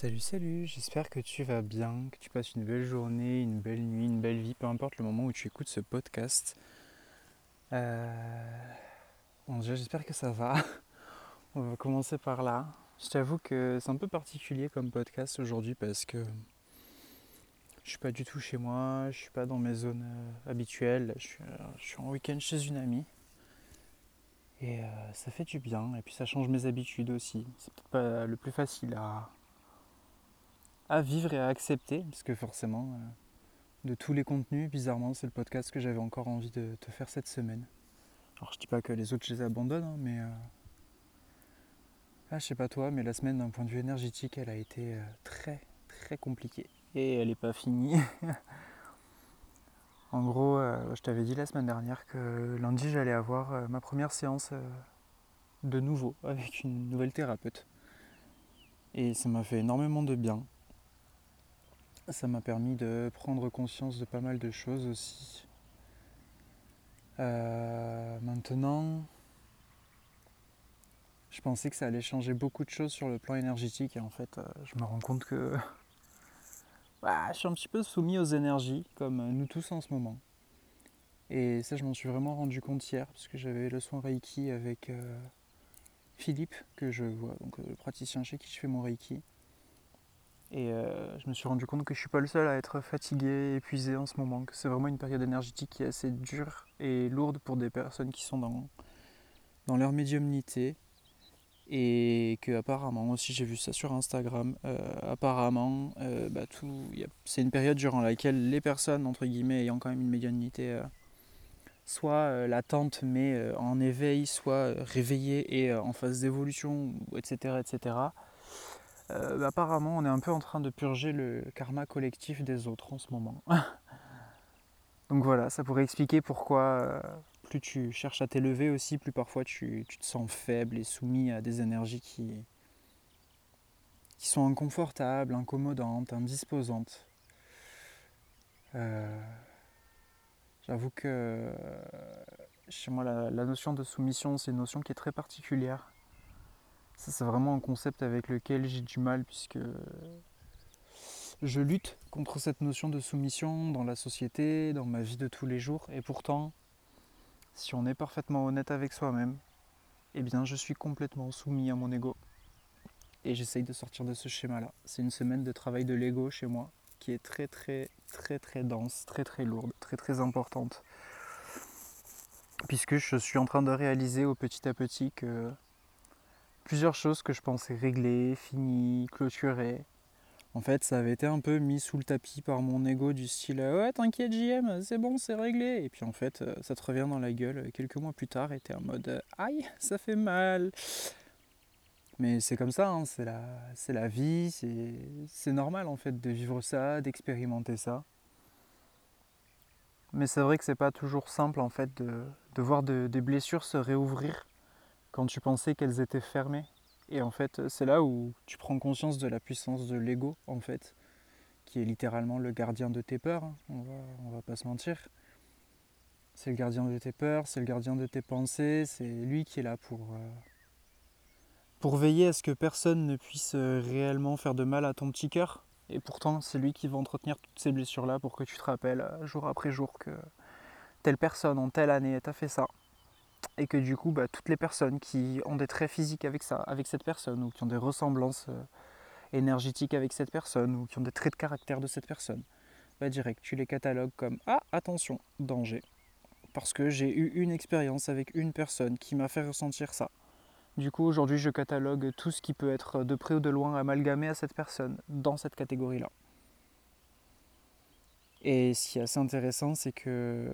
Salut, salut, j'espère que tu vas bien, que tu passes une belle journée, une belle nuit, une belle vie, peu importe le moment où tu écoutes ce podcast. Euh... Bon, déjà, j'espère que ça va. On va commencer par là. Je t'avoue que c'est un peu particulier comme podcast aujourd'hui parce que je suis pas du tout chez moi, je suis pas dans mes zones euh, habituelles, je suis, euh, je suis en week-end chez une amie. Et ça fait du bien, et puis ça change mes habitudes aussi. C'est peut-être pas le plus facile à, à vivre et à accepter, parce que forcément, euh, de tous les contenus, bizarrement, c'est le podcast que j'avais encore envie de te faire cette semaine. Alors je dis pas que les autres je les abandonne, hein, mais euh, ah, je sais pas toi, mais la semaine d'un point de vue énergétique, elle a été euh, très très compliquée et elle n'est pas finie. en gros, euh, je t'avais dit la semaine dernière que lundi j'allais avoir ma première séance de nouveau avec une nouvelle thérapeute. Et ça m'a fait énormément de bien. Ça m'a permis de prendre conscience de pas mal de choses aussi. Euh, maintenant, je pensais que ça allait changer beaucoup de choses sur le plan énergétique et en fait, euh, je me rends compte que bah, je suis un petit peu soumis aux énergies, comme nous tous en ce moment. Et ça, je m'en suis vraiment rendu compte hier, parce que j'avais le soin Reiki avec euh, Philippe, que je vois, donc euh, le praticien chez qui je fais mon Reiki. Et euh, je me suis rendu compte que je suis pas le seul à être fatigué, épuisé en ce moment, que c'est vraiment une période énergétique qui est assez dure et lourde pour des personnes qui sont dans, dans leur médiumnité. Et que apparemment aussi j'ai vu ça sur Instagram, euh, apparemment euh, bah, c'est une période durant laquelle les personnes entre guillemets ayant quand même une médiumnité soit latente mais en éveil, soit réveillée et en phase d'évolution, etc. etc. Euh, bah, apparemment, on est un peu en train de purger le karma collectif des autres en ce moment. Donc voilà, ça pourrait expliquer pourquoi euh, plus tu cherches à t'élever aussi, plus parfois tu, te sens faible et soumis à des énergies qui, sont inconfortables, incommodantes, indisposantes. Euh, J'avoue que chez moi, la notion de soumission, c'est une notion qui est très particulière. Ça, c'est vraiment un concept avec lequel j'ai du mal puisque je lutte contre cette notion de soumission dans la société, dans ma vie de tous les jours. Et pourtant, si on est parfaitement honnête avec soi-même, eh bien, je suis complètement soumis à mon ego. Et j'essaye de sortir de ce schéma-là. C'est une semaine de travail de l'ego chez moi qui est très, très, très, très dense, très, très lourde, très, très importante. Puisque je suis en train de réaliser au petit à petit que plusieurs choses que je pensais réglées, finies, clôturées, en fait, ça avait été un peu mis sous le tapis par mon ego du style Ouais, t'inquiète, JM, c'est bon, c'est réglé. Et puis en fait, euh, ça te revient dans la gueule quelques mois plus tard et t'es en mode euh, Aïe, ça fait mal. Mais c'est comme ça, hein, c'est la, la vie, c'est, normal en fait de vivre ça, d'expérimenter ça. Mais c'est vrai que c'est pas toujours simple en fait de, de voir de- des blessures se réouvrir quand tu pensais qu'elles étaient fermées. Et en fait, c'est là où tu prends conscience de la puissance de l'ego, en fait, qui est littéralement le gardien de tes peurs, hein, on va, on va pas se mentir. C'est le gardien de tes peurs, c'est le gardien de tes pensées, c'est lui qui est là pour, euh, pour veiller à ce que personne ne puisse euh, réellement faire de mal à ton petit cœur. Et pourtant, c'est lui qui va entretenir toutes ces blessures-là pour que tu te rappelles euh, jour après jour que telle personne en telle année t'a fait ça et que du coup, bah, toutes les personnes qui ont des traits physiques avec ça, avec cette personne, ou qui ont des ressemblances euh, énergétiques avec cette personne, ou qui ont des traits de caractère de cette personne, bah, direct, tu les catalogues comme Ah, attention, danger. Parce que j'ai eu une expérience avec une personne qui m'a fait ressentir ça. Du coup, aujourd'hui, je catalogue tout ce qui peut être de près ou de loin amalgamé à cette personne dans cette catégorie-là. Et ce qui est assez intéressant, c'est que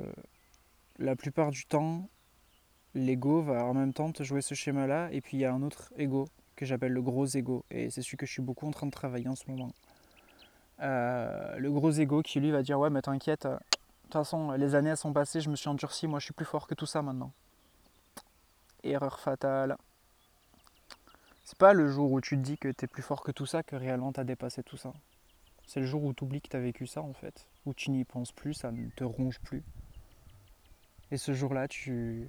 la plupart du temps, l'ego va en même temps te jouer ce schéma-là, et puis il y a un autre ego que j'appelle le gros ego, et c'est celui que je suis beaucoup en train de travailler en ce moment. Euh, le gros ego qui lui va dire ouais mais t'inquiète, euh, de toute façon les années elles sont passées, je me suis endurci, moi je suis plus fort que tout ça maintenant. Erreur fatale. C'est pas le jour où tu te dis que t'es plus fort que tout ça que réellement t'as dépassé tout ça. C'est le jour où tu oublies que t'as vécu ça en fait, où tu n'y penses plus, ça ne te ronge plus. Et ce jour-là, tu,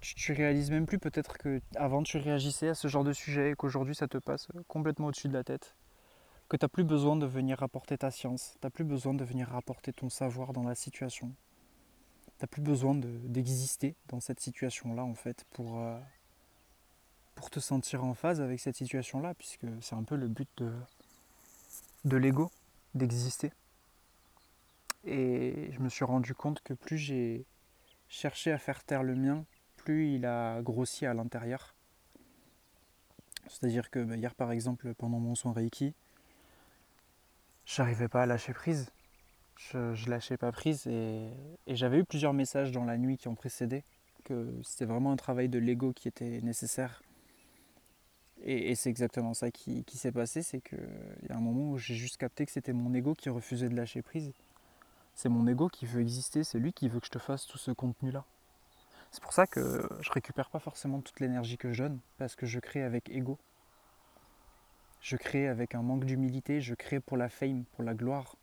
tu, réalises même plus peut-être que avant tu réagissais à ce genre de sujet et qu'aujourd'hui ça te passe complètement au-dessus de la tête. Que tu n'as plus besoin de venir rapporter ta science, tu n'as plus besoin de venir rapporter ton savoir dans la situation. Tu n'as plus besoin d'exister dans cette situation-là en fait pour, euh, pour te sentir en phase avec cette situation-là, puisque c'est un peu le but de, de l'ego, d'exister. Et je me suis rendu compte que plus j'ai cherché à faire taire le mien, plus il a grossi à l'intérieur. C'est-à-dire que bah, hier par exemple, pendant mon soin Reiki, j'arrivais pas à lâcher prise. Je, ne lâchais pas prise et, j'avais eu plusieurs messages dans la nuit qui ont précédé que c'était vraiment un travail de l'ego qui était nécessaire. Et, c'est exactement ça qui, qui s'est passé, c'est qu'il y a un moment où j'ai juste capté que c'était mon ego qui refusait de lâcher prise. C'est mon ego qui veut exister, c'est lui qui veut que je te fasse tout ce contenu-là. C'est pour ça que je récupère pas forcément toute l'énergie que je donne, parce que je crée avec ego. Je crée avec un manque d'humilité, je crée pour la fame, pour la gloire.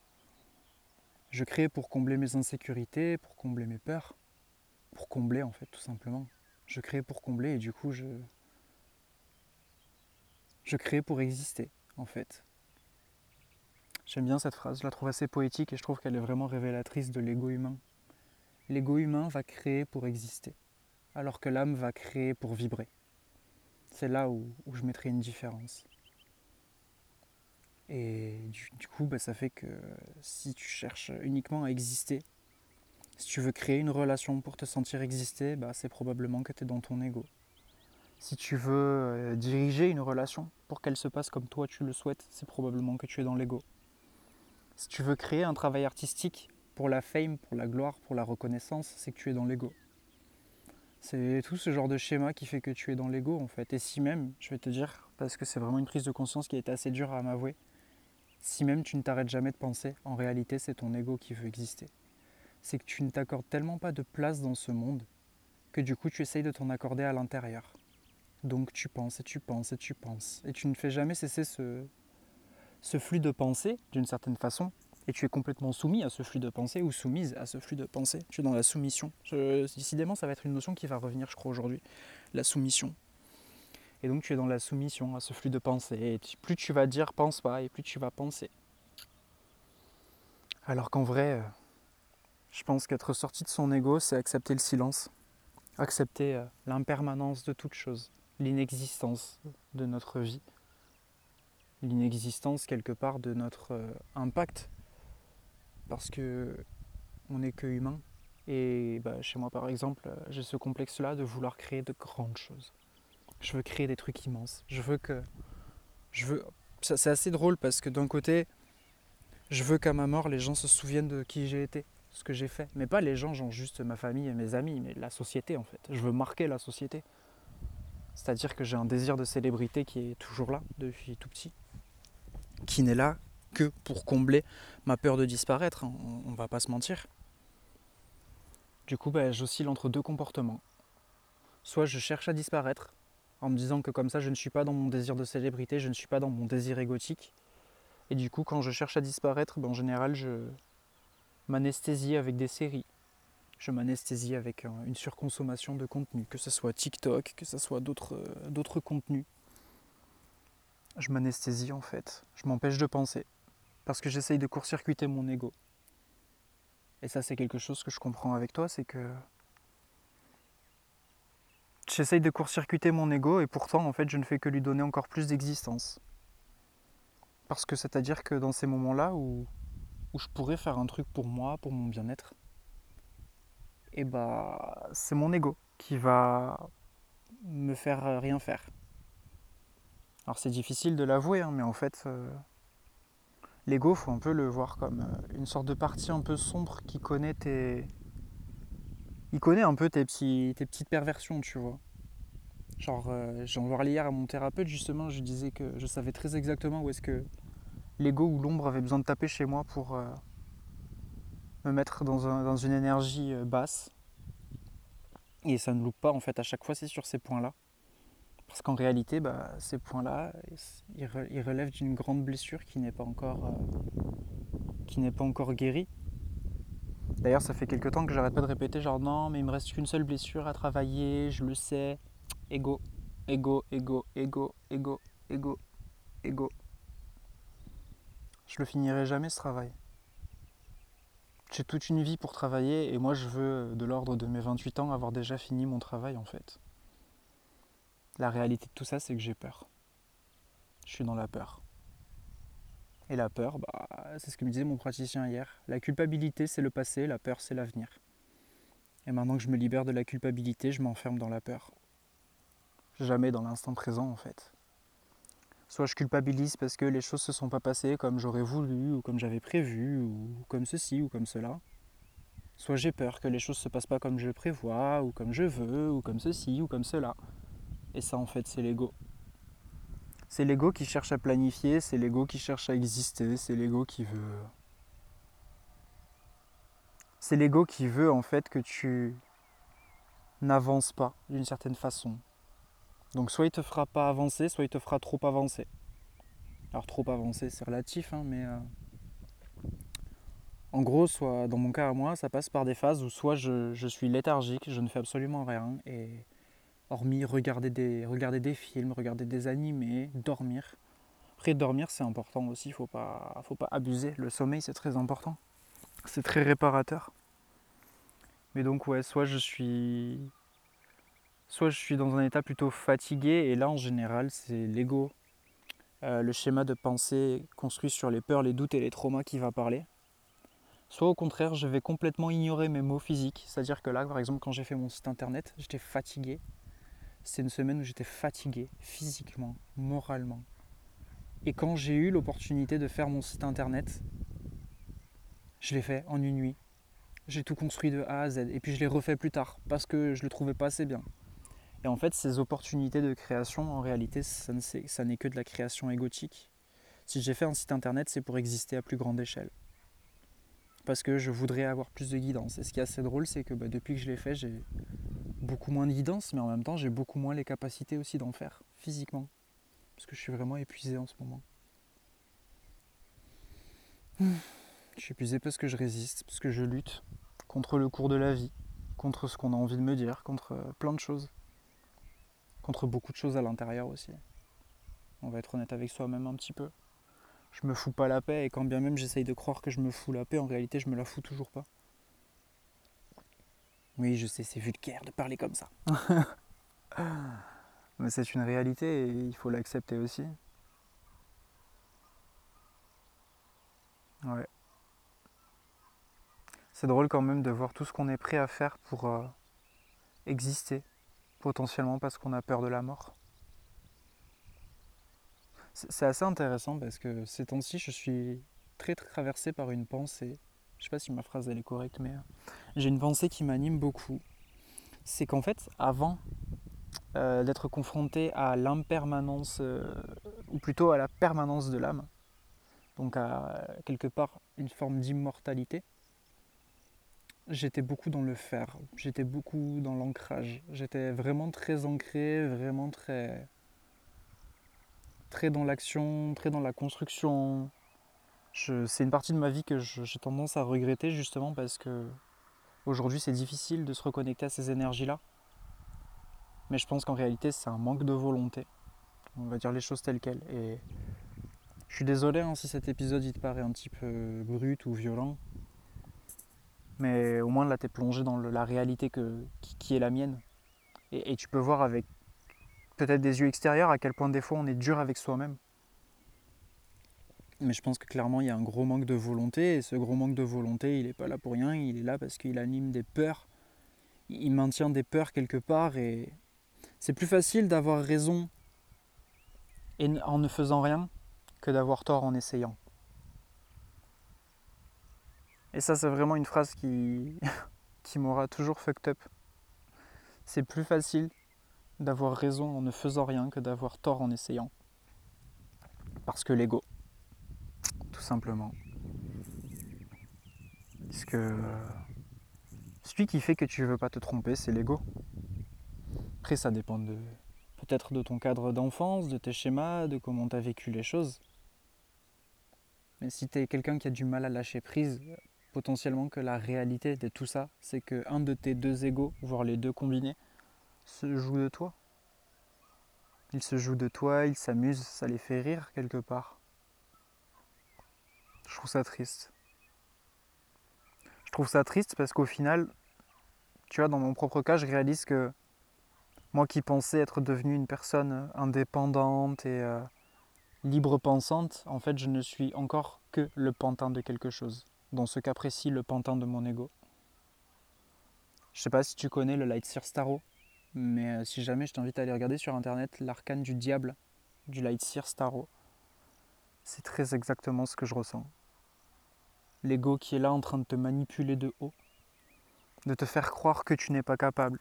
Je crée pour combler mes insécurités, pour combler mes peurs, pour combler en fait tout simplement. Je crée pour combler et du coup je je crée pour exister en fait. J'aime bien cette phrase, je la trouve assez poétique et je trouve qu'elle est vraiment révélatrice de l'ego humain. L'ego humain va créer pour exister, alors que l'âme va créer pour vibrer. C'est là où, je mettrai une différence. Et du, coup, bah, ça fait que si tu cherches uniquement à exister, si tu veux créer une relation pour te sentir exister, bah, c'est probablement que tu es dans ton ego. Si tu veux euh, diriger une relation pour qu'elle se passe comme toi tu le souhaites, c'est probablement que tu es dans l'ego. Si tu veux créer un travail artistique pour la fame, pour la gloire, pour la reconnaissance, c'est que tu es dans l'ego. C'est tout ce genre de schéma qui fait que tu es dans l'ego en fait. Et si même, je vais te dire, parce que c'est vraiment une prise de conscience qui a été assez dure à m'avouer, si même tu ne t'arrêtes jamais de penser, en réalité c'est ton ego qui veut exister. C'est que tu ne t'accordes tellement pas de place dans ce monde que du coup tu essayes de t'en accorder à l'intérieur. Donc tu penses et tu penses et tu penses. Et tu ne fais jamais cesser ce, ce flux de pensée d'une certaine façon, et tu es complètement soumis à ce flux de pensée ou soumise à ce flux de pensée. Tu es dans la soumission. décidément, ça va être une notion qui va revenir, je crois, aujourd'hui. La soumission. Et donc, tu es dans la soumission à ce flux de pensée. Et plus tu vas dire pense pas, et plus tu vas penser. Alors qu'en vrai, euh, je pense qu'être sorti de son ego, c'est accepter le silence, accepter euh, l'impermanence de toute chose, l'inexistence de notre vie l'inexistence quelque part de notre euh, impact parce que on n'est que humain. Et bah, chez moi par exemple j'ai ce complexe là de vouloir créer de grandes choses. Je veux créer des trucs immenses. Je veux que je veux c'est assez drôle parce que d'un côté je veux qu'à ma mort les gens se souviennent de qui j'ai été ce que j'ai fait. Mais pas les gens genre juste ma famille et mes amis mais la société en fait. Je veux marquer la société. C'est-à-dire que j'ai un désir de célébrité qui est toujours là depuis tout petit qui n'est là que pour combler ma peur de disparaître, hein, on, va pas se mentir. Du coup, bah, j'oscille entre deux comportements. Soit je cherche à disparaître, en me disant que comme ça je ne suis pas dans mon désir de célébrité, je ne suis pas dans mon désir égotique. Et du coup, quand je cherche à disparaître, bah, en général, je m'anesthésie avec des séries. Je m'anesthésie avec une surconsommation de contenu, que ce soit TikTok, que ce soit d'autres contenus je m'anesthésie en fait. Je m'empêche de penser. Parce que j'essaye de court-circuiter mon ego. Et ça, c'est quelque chose que je comprends avec toi, c'est que j'essaye de court-circuiter mon ego et pourtant, en fait, je ne fais que lui donner encore plus d'existence. Parce que c'est-à-dire que dans ces moments-là où, où je pourrais faire un truc pour moi, pour mon bien-être, et eh bah, c'est mon ego qui va me faire rien faire. Alors c'est difficile de l'avouer, hein, mais en fait, euh, l'ego, faut un peu le voir comme euh, une sorte de partie un peu sombre qui connaît tes... Il connaît un peu tes, petites perversions, tu vois. Genre, euh, j'en parlais hier à mon thérapeute, justement, je disais que je savais très exactement où est-ce que l'ego ou l'ombre avait besoin de taper chez moi pour me mettre dans, dans une énergie basse. Et ça ne loupe pas, en fait, à chaque fois, c'est sur ces points-là. Parce qu'en réalité, bah, ces points-là, ils relèvent d'une grande blessure qui n'est pas encore, euh, qui n'est pas encore guérie. D'ailleurs, ça fait quelques temps que j'arrête pas de répéter genre non, mais il me reste qu'une seule blessure à travailler, je le sais. Ego, ego, ego, ego, ego, ego, ego. Je le finirai jamais ce travail. J'ai toute une vie pour travailler et moi je veux, de l'ordre de mes 28 ans, avoir déjà fini mon travail en fait. La réalité de tout ça, c'est que j'ai peur. Je suis dans la peur. Et la peur, bah, c'est ce que me disait mon praticien hier. La culpabilité, c'est le passé, la peur, c'est l'avenir. Et maintenant que je me libère de la culpabilité, je m'enferme dans la peur. Jamais dans l'instant présent, en fait. Soit je culpabilise parce que les choses ne se sont pas passées comme j'aurais voulu, ou comme j'avais prévu, ou comme ceci, ou comme cela. Soit j'ai peur que les choses ne se passent pas comme je le prévois, ou comme je veux, ou comme ceci, ou comme cela. Et ça, en fait, c'est l'ego. C'est l'ego qui cherche à planifier, c'est l'ego qui cherche à exister, c'est l'ego qui veut. C'est l'ego qui veut en fait que tu n'avances pas d'une certaine façon. Donc soit il te fera pas avancer, soit il te fera trop avancer. Alors trop avancer, c'est relatif, hein, mais euh, en gros, soit dans mon cas à moi, ça passe par des phases où soit je, je suis léthargique, je ne fais absolument rien, et hormis regarder des, films, regarder des animés, dormir. Après, dormir, c'est important aussi, il faut pas, faut pas abuser. Le sommeil, c'est très important. C'est très réparateur. Mais donc, ouais, soit je suis. Soit je suis dans un état plutôt fatigué, et là, en général, c'est l'ego, euh, le schéma de pensée construit sur les peurs, les doutes et les traumas qui va parler. Soit au contraire, je vais complètement ignorer mes mots physiques. C'est-à-dire que là, par exemple, quand j'ai fait mon site internet, j'étais fatigué. C'est une semaine où j'étais fatigué physiquement, moralement. Et quand j'ai eu l'opportunité de faire mon site internet, je l'ai fait en une nuit. J'ai tout construit de A à Z. Et puis je l'ai refait plus tard parce que je le trouvais pas assez bien. Et en fait, ces opportunités de création, en réalité, ça n'est que de la création égotique. Si j'ai fait un site internet, c'est pour exister à plus grande échelle. Parce que je voudrais avoir plus de guidance. Et ce qui est assez drôle, c'est que bah, depuis que je l'ai fait, j'ai beaucoup moins de guidance, mais en même temps, j'ai beaucoup moins les capacités aussi d'en faire physiquement. Parce que je suis vraiment épuisé en ce moment. Je suis épuisé parce que je résiste, parce que je lutte contre le cours de la vie, contre ce qu'on a envie de me dire, contre euh, plein de choses. Contre beaucoup de choses à l'intérieur aussi. On va être honnête avec soi-même un petit peu. Je me fous pas la paix et quand bien même j'essaye de croire que je me fous la paix, en réalité je me la fous toujours pas. Oui, je sais, c'est vulgaire de parler comme ça. Mais c'est une réalité et il faut l'accepter aussi. Ouais. C'est drôle quand même de voir tout ce qu'on est prêt à faire pour euh, exister, potentiellement parce qu'on a peur de la mort. C'est assez intéressant parce que ces temps-ci, je suis très, très traversé par une pensée. Je sais pas si ma phrase elle est correcte, mais euh, j'ai une pensée qui m'anime beaucoup. C'est qu'en fait, avant euh, d'être confronté à l'impermanence, euh, ou plutôt à la permanence de l'âme, donc à quelque part une forme d'immortalité, j'étais beaucoup dans le faire, j'étais beaucoup dans l'ancrage, j'étais vraiment très ancré, vraiment très, très dans l'action, très dans la construction, c'est une partie de ma vie que j'ai tendance à regretter justement parce que aujourd'hui c'est difficile de se reconnecter à ces énergies-là. Mais je pense qu'en réalité c'est un manque de volonté. On va dire les choses telles quelles. Et je suis désolé hein, si cet épisode il te paraît un petit peu brut ou violent. Mais au moins là tu es plongé dans la réalité qui, est la mienne. Et tu peux voir avec peut-être des yeux extérieurs à quel point des fois on est dur avec soi-même. Mais je pense que clairement, il y a un gros manque de volonté. Et ce gros manque de volonté, il n'est pas là pour rien. Il est là parce qu'il anime des peurs. Il maintient des peurs quelque part. Et c'est plus facile d'avoir raison en ne faisant rien que d'avoir tort en essayant. Et ça, c'est vraiment une phrase qui, qui m'aura toujours fucked up. C'est plus facile d'avoir raison en ne faisant rien que d'avoir tort en essayant. Parce que l'ego tout simplement. Parce que celui qui fait que tu ne veux pas te tromper, c'est l'ego. Après, ça dépend de peut-être de ton cadre d'enfance, de tes schémas, de comment tu as vécu les choses. Mais si tu es quelqu'un qui a du mal à lâcher prise, potentiellement que la réalité de tout ça, c'est que un de tes deux égaux, voire les deux combinés, se joue de toi. Ils se jouent de toi, ils s'amusent, ça les fait rire quelque part. Je trouve ça triste. Je trouve ça triste parce qu'au final, tu vois, dans mon propre cas, je réalise que moi qui pensais être devenu une personne indépendante et euh, libre pensante, en fait, je ne suis encore que le pantin de quelque chose. Dans ce cas précis, le pantin de mon ego. Je sais pas si tu connais le Lightseer Starro, mais euh, si jamais je t'invite à aller regarder sur internet l'arcane du diable du Lightseer Starro. C'est très exactement ce que je ressens. L'ego qui est là en train de te manipuler de haut, de te faire croire que tu n'es pas capable,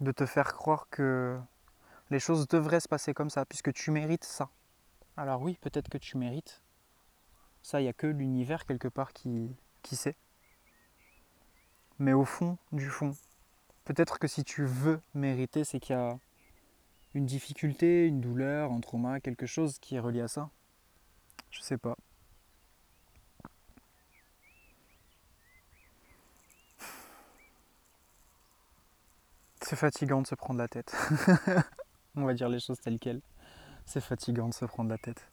de te faire croire que les choses devraient se passer comme ça, puisque tu mérites ça. Alors oui, peut-être que tu mérites. Ça, il n'y a que l'univers quelque part qui, qui sait. Mais au fond du fond, peut-être que si tu veux mériter, c'est qu'il y a une difficulté, une douleur, un trauma, quelque chose qui est relié à ça. Je sais pas. C'est fatigant de se prendre la tête. On va dire les choses telles quelles. C'est fatigant de se prendre la tête.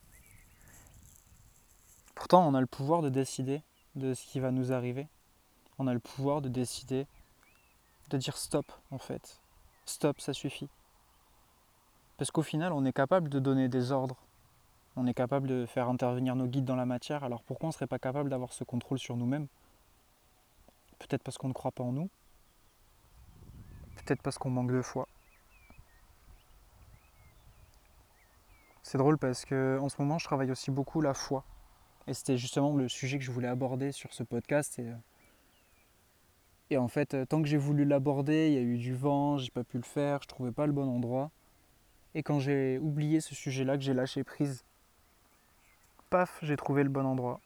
Pourtant, on a le pouvoir de décider de ce qui va nous arriver. On a le pouvoir de décider de dire stop, en fait. Stop, ça suffit. Parce qu'au final, on est capable de donner des ordres. On est capable de faire intervenir nos guides dans la matière. Alors pourquoi on ne serait pas capable d'avoir ce contrôle sur nous-mêmes? Peut-être parce qu'on ne croit pas en nous. Peut-être parce qu'on manque de foi. C'est drôle parce que ce moment, je travaille aussi beaucoup la foi. Et c'était justement le sujet que je voulais aborder sur ce podcast. Et, et en fait, tant que j'ai voulu l'aborder, il y a eu du vent, j'ai pas pu le faire, je trouvais pas le bon endroit. Et quand j'ai oublié ce sujet-là, que j'ai lâché prise, paf, j'ai trouvé le bon endroit.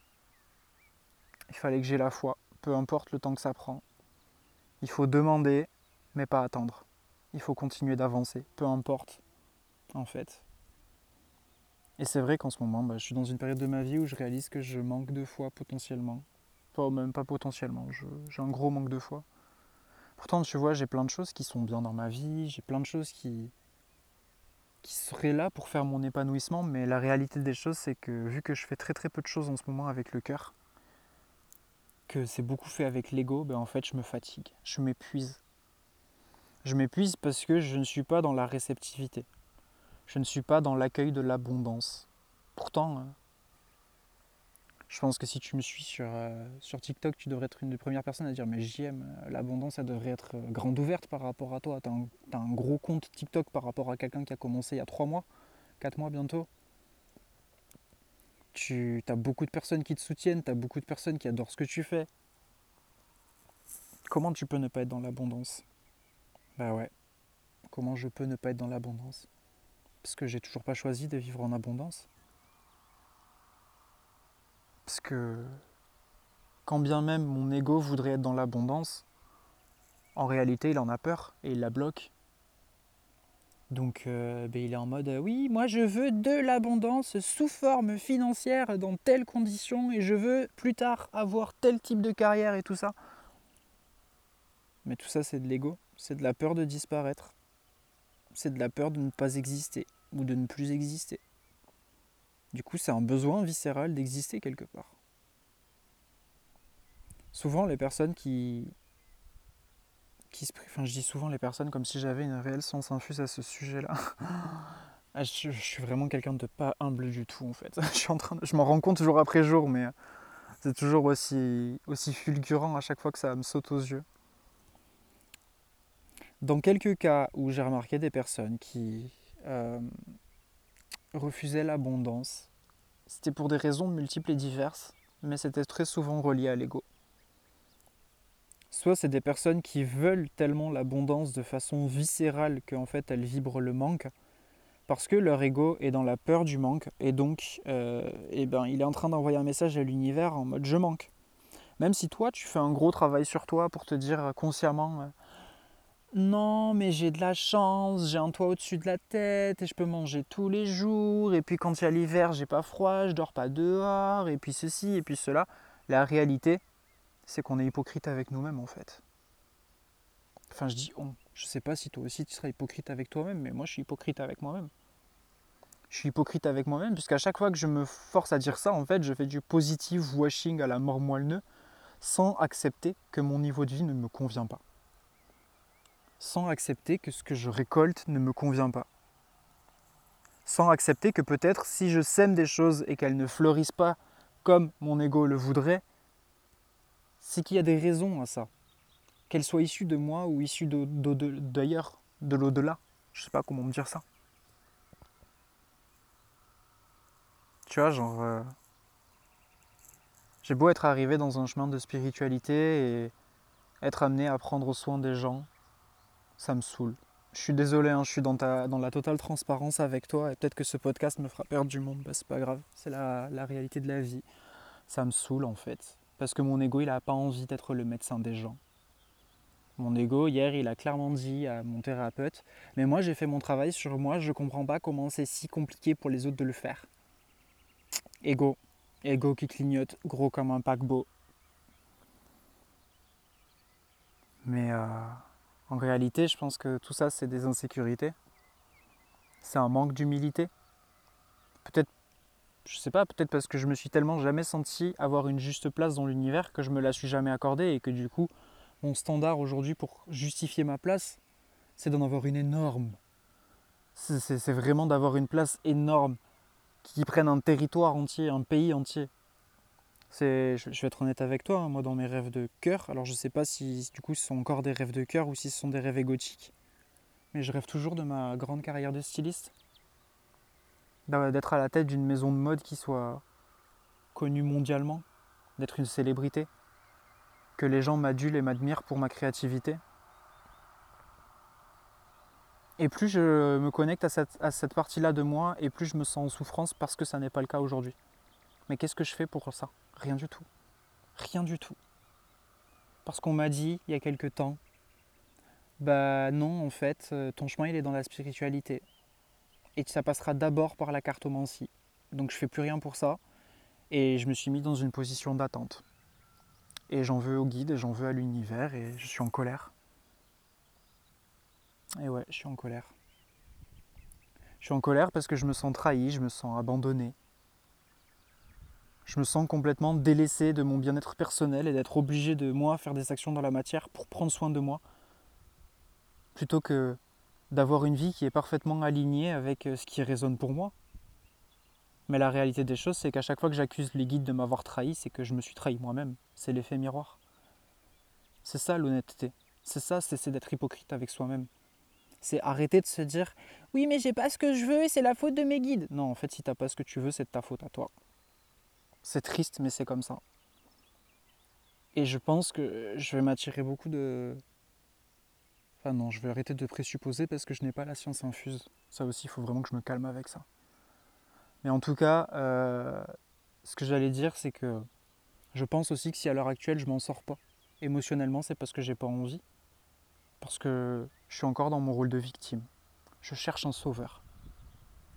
Il fallait que j'ai la foi, peu importe le temps que ça prend. Il faut demander, mais pas attendre. Il faut continuer d'avancer, peu importe, en fait. Et c'est vrai qu'en ce moment, bah, je suis dans une période de ma vie où je réalise que je manque de foi potentiellement. Même pas potentiellement, j'ai un gros manque de foi. Pourtant, tu vois, j'ai plein de choses qui sont bien dans ma vie, j'ai plein de choses qui, qui seraient là pour faire mon épanouissement, mais la réalité des choses, c'est que vu que je fais très très peu de choses en ce moment avec le cœur, que c'est beaucoup fait avec l'ego, ben en fait, je me fatigue, je m'épuise. Je m'épuise parce que je ne suis pas dans la réceptivité. Je ne suis pas dans l'accueil de l'abondance. Pourtant, euh, je pense que si tu me suis sur, euh, sur TikTok, tu devrais être une des premières personnes à dire Mais j'aime, euh, l'abondance, ça devrait être grande ouverte par rapport à toi. Tu as, un gros compte TikTok par rapport à quelqu'un qui a commencé il y a 3 mois, 4 mois bientôt. Tu as beaucoup de personnes qui te soutiennent, tu as beaucoup de personnes qui adorent ce que tu fais. Comment tu peux ne pas être dans l'abondance? Bah ouais. Comment je peux ne pas être dans l'abondance? Parce que j'ai toujours pas choisi de vivre en abondance. Parce que quand bien même mon ego voudrait être dans l'abondance, en réalité il en a peur et il la bloque. Donc euh, ben, il est en mode euh, oui, moi je veux de l'abondance sous forme financière dans telles conditions et je veux plus tard avoir tel type de carrière et tout ça. Mais tout ça c'est de l'ego, c'est de la peur de disparaître c'est de la peur de ne pas exister ou de ne plus exister. Du coup, c'est un besoin viscéral d'exister quelque part. Souvent, les personnes qui, qui se, enfin, je dis souvent les personnes comme si j'avais une réelle sens infuse à ce sujet-là. Ah, je, suis vraiment quelqu'un de pas humble du tout en fait. Je m'en rends compte jour après jour, mais c'est toujours aussi, aussi fulgurant à chaque fois que ça me saute aux yeux. Dans quelques cas où j'ai remarqué des personnes qui euh, refusaient l'abondance, c'était pour des raisons multiples et diverses, mais c'était très souvent relié à l'ego. Soit c'est des personnes qui veulent tellement l'abondance de façon viscérale qu'en fait elles vibrent le manque, parce que leur ego est dans la peur du manque, et donc euh, eh ben, il est en train d'envoyer un message à l'univers en mode je manque. Même si toi tu fais un gros travail sur toi pour te dire consciemment non, mais j'ai de la chance, j'ai un toit au-dessus de la tête et je peux manger tous les jours. Et puis quand il y a l'hiver, j'ai pas froid, je dors pas dehors. Et puis ceci et puis cela. La réalité, c'est qu'on est hypocrite avec nous-mêmes en fait. Enfin, je dis on. Je sais pas si toi aussi tu seras hypocrite avec toi-même, mais moi je suis hypocrite avec moi-même. Je suis hypocrite avec moi-même, puisqu'à chaque fois que je me force à dire ça, en fait, je fais du positive washing à la mort moelleux, sans accepter que mon niveau de vie ne me convient pas. Sans accepter que ce que je récolte ne me convient pas. Sans accepter que peut-être si je sème des choses et qu'elles ne fleurissent pas comme mon ego le voudrait, c'est qu'il y a des raisons à ça qu'elle soit issue de moi ou issue d'ailleurs, de, l'au-delà. Je sais pas comment me dire ça. Tu vois, genre. Euh, j'ai beau être arrivé dans un chemin de spiritualité et être amené à prendre soin des gens, ça me saoule. Je suis désolé, hein, je suis dans, la totale transparence avec toi et peut-être que ce podcast me fera perdre du monde, bah, c'est pas grave, c'est la, la réalité de la vie. Ça me saoule en fait, parce que mon ego il a pas envie d'être le médecin des gens. Mon ego, hier, il a clairement dit à mon thérapeute, mais moi j'ai fait mon travail sur moi, je comprends pas comment c'est si compliqué pour les autres de le faire. Ego, ego qui clignote, gros comme un paquebot. Mais euh, en réalité, je pense que tout ça, c'est des insécurités. C'est un manque d'humilité. Peut-être, je sais pas, peut-être parce que je me suis tellement jamais senti avoir une juste place dans l'univers que je me la suis jamais accordée et que du coup, mon standard aujourd'hui pour justifier ma place, c'est d'en avoir une énorme. C'est vraiment d'avoir une place énorme qui prenne un territoire entier, un pays entier. Je, vais être honnête avec toi, hein, moi dans mes rêves de cœur, alors je sais pas si du coup ce sont encore des rêves de cœur ou si ce sont des rêves égotiques, mais je rêve toujours de ma grande carrière de styliste, d'être à la tête d'une maison de mode qui soit connue mondialement, d'être une célébrité, que les gens m'adulent et m'admirent pour ma créativité. Et plus je me connecte à cette partie-là de moi, et plus je me sens en souffrance parce que ça n'est pas le cas aujourd'hui. Mais qu'est-ce que je fais pour ça? Rien du tout. Rien du tout. Parce qu'on m'a dit il y a quelque temps, bah non, en fait, euh, ton chemin il est dans la spiritualité. Et ça passera d'abord par la cartomancie. Donc je fais plus rien pour ça. Et je me suis mis dans une position d'attente. Et j'en veux au guide, et j'en veux à l'univers, et je suis en colère. Et ouais, je suis en colère. Je suis en colère parce que je me sens trahi, je me sens abandonné. Je me sens complètement délaissé de mon bien-être personnel et d'être obligé de moi faire des actions dans la matière pour prendre soin de moi. Plutôt que d'avoir une vie qui est parfaitement alignée avec euh, ce qui résonne pour moi. Mais la réalité des choses, c'est qu'à chaque fois que j'accuse les guides de m'avoir trahi, c'est que je me suis trahi moi-même. C'est l'effet miroir. C'est ça l'honnêteté. C'est ça, c'est d'être hypocrite avec soi-même. C'est arrêter de se dire oui mais j'ai pas ce que je veux et c'est la faute de mes guides. Non, en fait si t'as pas ce que tu veux, c'est de ta faute à toi. C'est triste mais c'est comme ça. Et je pense que je vais m'attirer beaucoup de... Enfin non, je vais arrêter de présupposer parce que je n'ai pas la science infuse. Ça aussi, il faut vraiment que je me calme avec ça. Mais en tout cas, euh, ce que j'allais dire, c'est que je pense aussi que si à l'heure actuelle je m'en sors pas émotionnellement, c'est parce que j'ai pas envie. Parce que je suis encore dans mon rôle de victime. Je cherche un sauveur.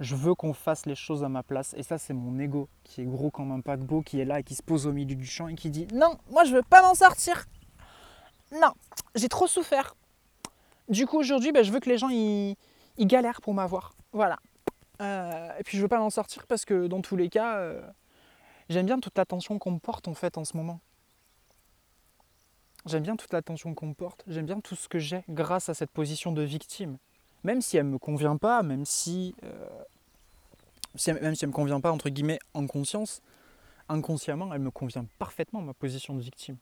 Je veux qu'on fasse les choses à ma place. Et ça, c'est mon ego qui est gros comme un paquebot, qui est là et qui se pose au milieu du champ et qui dit Non, moi je veux pas m'en sortir. Non, j'ai trop souffert. Du coup, aujourd'hui, ben, je veux que les gens ils galèrent pour m'avoir. Voilà. Euh, et puis je veux pas m'en sortir parce que dans tous les cas, euh, j'aime bien toute l'attention qu'on me porte en fait en ce moment. J'aime bien toute l'attention qu'on me porte, j'aime bien tout ce que j'ai grâce à cette position de victime. Même si elle ne me convient pas, même si, euh, même elle me convient pas entre guillemets en conscience, inconsciemment, elle me convient parfaitement ma position de victime.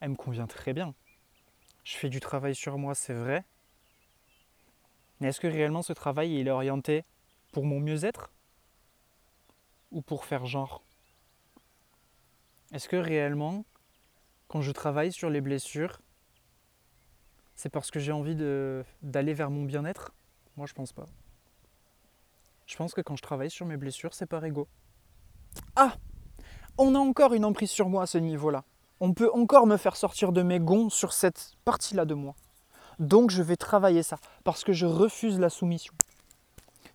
Elle me convient très bien. Je fais du travail sur moi, c'est vrai, mais est-ce que réellement ce travail il est orienté pour mon mieux-être ou pour faire genre? Est-ce que réellement, quand je travaille sur les blessures, c'est parce que j'ai envie d'aller vers mon bien-être? Moi, je pense pas. Je pense que quand je travaille sur mes blessures, c'est par ego. Ah On a encore une emprise sur moi à ce niveau-là. On peut encore me faire sortir de mes gonds sur cette partie-là de moi. Donc je vais travailler ça, parce que je refuse la soumission.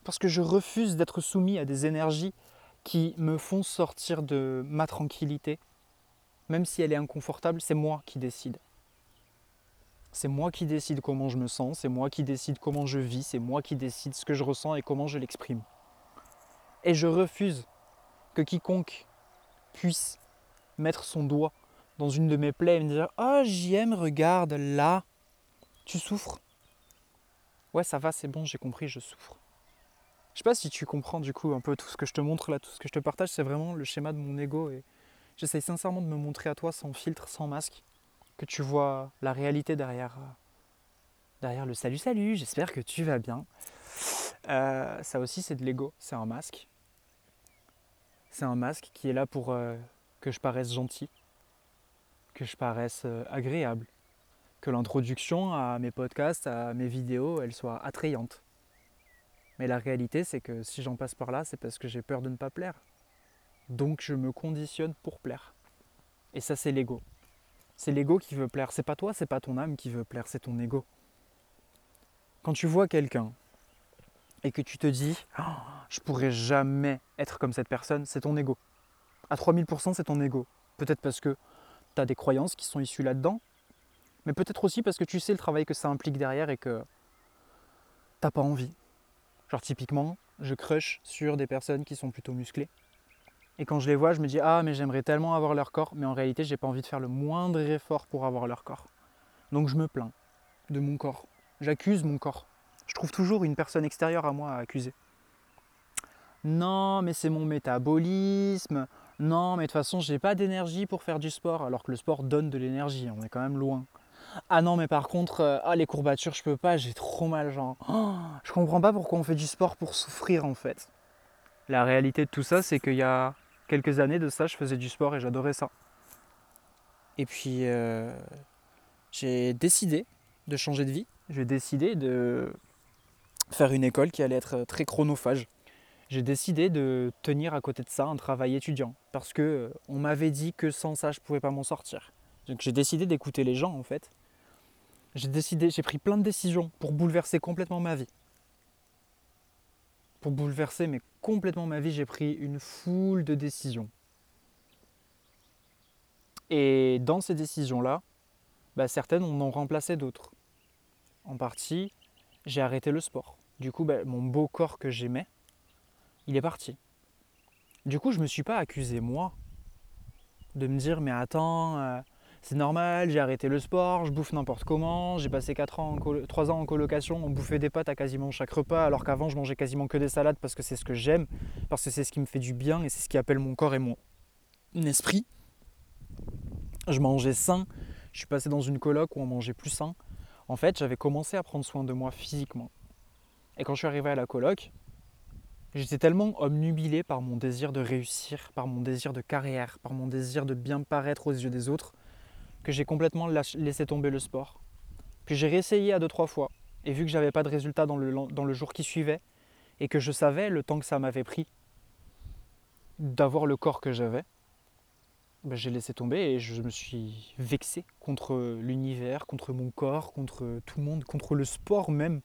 Parce que je refuse d'être soumis à des énergies qui me font sortir de ma tranquillité même si elle est inconfortable, c'est moi qui décide. C'est moi qui décide comment je me sens, c'est moi qui décide comment je vis, c'est moi qui décide ce que je ressens et comment je l'exprime. Et je refuse que quiconque puisse mettre son doigt dans une de mes plaies et me dire Oh, j'aime, regarde, là, tu souffres? Ouais, ça va, c'est bon, j'ai compris, je souffre. Je sais pas si tu comprends du coup un peu tout ce que je te montre là, tout ce que je te partage, c'est vraiment le schéma de mon ego et j'essaye sincèrement de me montrer à toi sans filtre, sans masque, que tu vois la réalité derrière, euh, derrière le salut salut, j'espère que tu vas bien. Euh, ça aussi c'est de l'ego, c'est un masque. C'est un masque qui est là pour euh, que je paraisse gentil, que je paraisse agréable, que l'introduction à mes podcasts, à mes vidéos, elle soit attrayante. Mais la réalité, c'est que si j'en passe par là, c'est parce que j'ai peur de ne pas plaire. Donc je me conditionne pour plaire. Et ça, c'est l'ego. C'est l'ego qui veut plaire. C'est pas toi, c'est pas ton âme qui veut plaire, c'est ton ego. Quand tu vois quelqu'un et que tu te dis, oh, je pourrais jamais être comme cette personne, c'est ton ego. À 3000%, c'est ton ego. Peut-être parce que tu as des croyances qui sont issues là-dedans, mais peut-être aussi parce que tu sais le travail que ça implique derrière et que t'as pas envie. Genre typiquement, je crush sur des personnes qui sont plutôt musclées. Et quand je les vois, je me dis ah mais j'aimerais tellement avoir leur corps, mais en réalité j'ai pas envie de faire le moindre effort pour avoir leur corps. Donc je me plains de mon corps. J'accuse mon corps. Je trouve toujours une personne extérieure à moi à accuser. Non, mais c'est mon métabolisme. Non, mais de toute façon, j'ai pas d'énergie pour faire du sport, alors que le sport donne de l'énergie. On est quand même loin. Ah non, mais par contre, euh, ah, les courbatures, je peux pas, j'ai trop mal, genre. Oh, je comprends pas pourquoi on fait du sport pour souffrir en fait. La réalité de tout ça, c'est qu'il y a quelques années de ça, je faisais du sport et j'adorais ça. Et puis, euh, j'ai décidé de changer de vie. J'ai décidé de faire une école qui allait être très chronophage. J'ai décidé de tenir à côté de ça un travail étudiant parce que euh, on m'avait dit que sans ça, je pouvais pas m'en sortir. Donc j'ai décidé d'écouter les gens en fait j'ai décidé, j'ai pris plein de décisions pour bouleverser complètement ma vie. Pour bouleverser mais complètement ma vie, j'ai pris une foule de décisions. Et dans ces décisions-là, bah, certaines on en remplacé d'autres. En partie, j'ai arrêté le sport. Du coup, bah, mon beau corps que j'aimais, il est parti. Du coup, je ne me suis pas accusé, moi, de me dire, mais attends, euh, c'est normal, j'ai arrêté le sport, je bouffe n'importe comment, j'ai passé 4 ans 3 ans en colocation, on bouffait des pâtes à quasiment chaque repas, alors qu'avant je mangeais quasiment que des salades parce que c'est ce que j'aime, parce que c'est ce qui me fait du bien et c'est ce qui appelle mon corps et mon esprit. Je mangeais sain, je suis passé dans une coloc où on mangeait plus sain. En fait, j'avais commencé à prendre soin de moi physiquement. Et quand je suis arrivé à la coloc, J'étais tellement omnubilé par mon désir de réussir, par mon désir de carrière, par mon désir de bien paraître aux yeux des autres, que j'ai complètement laissé tomber le sport. Puis j'ai réessayé à deux, trois fois. Et vu que j'avais pas de résultat dans le, dans le jour qui suivait, et que je savais le temps que ça m'avait pris d'avoir le corps que j'avais, ben j'ai laissé tomber et je me suis vexé contre l'univers, contre mon corps, contre tout le monde, contre le sport même.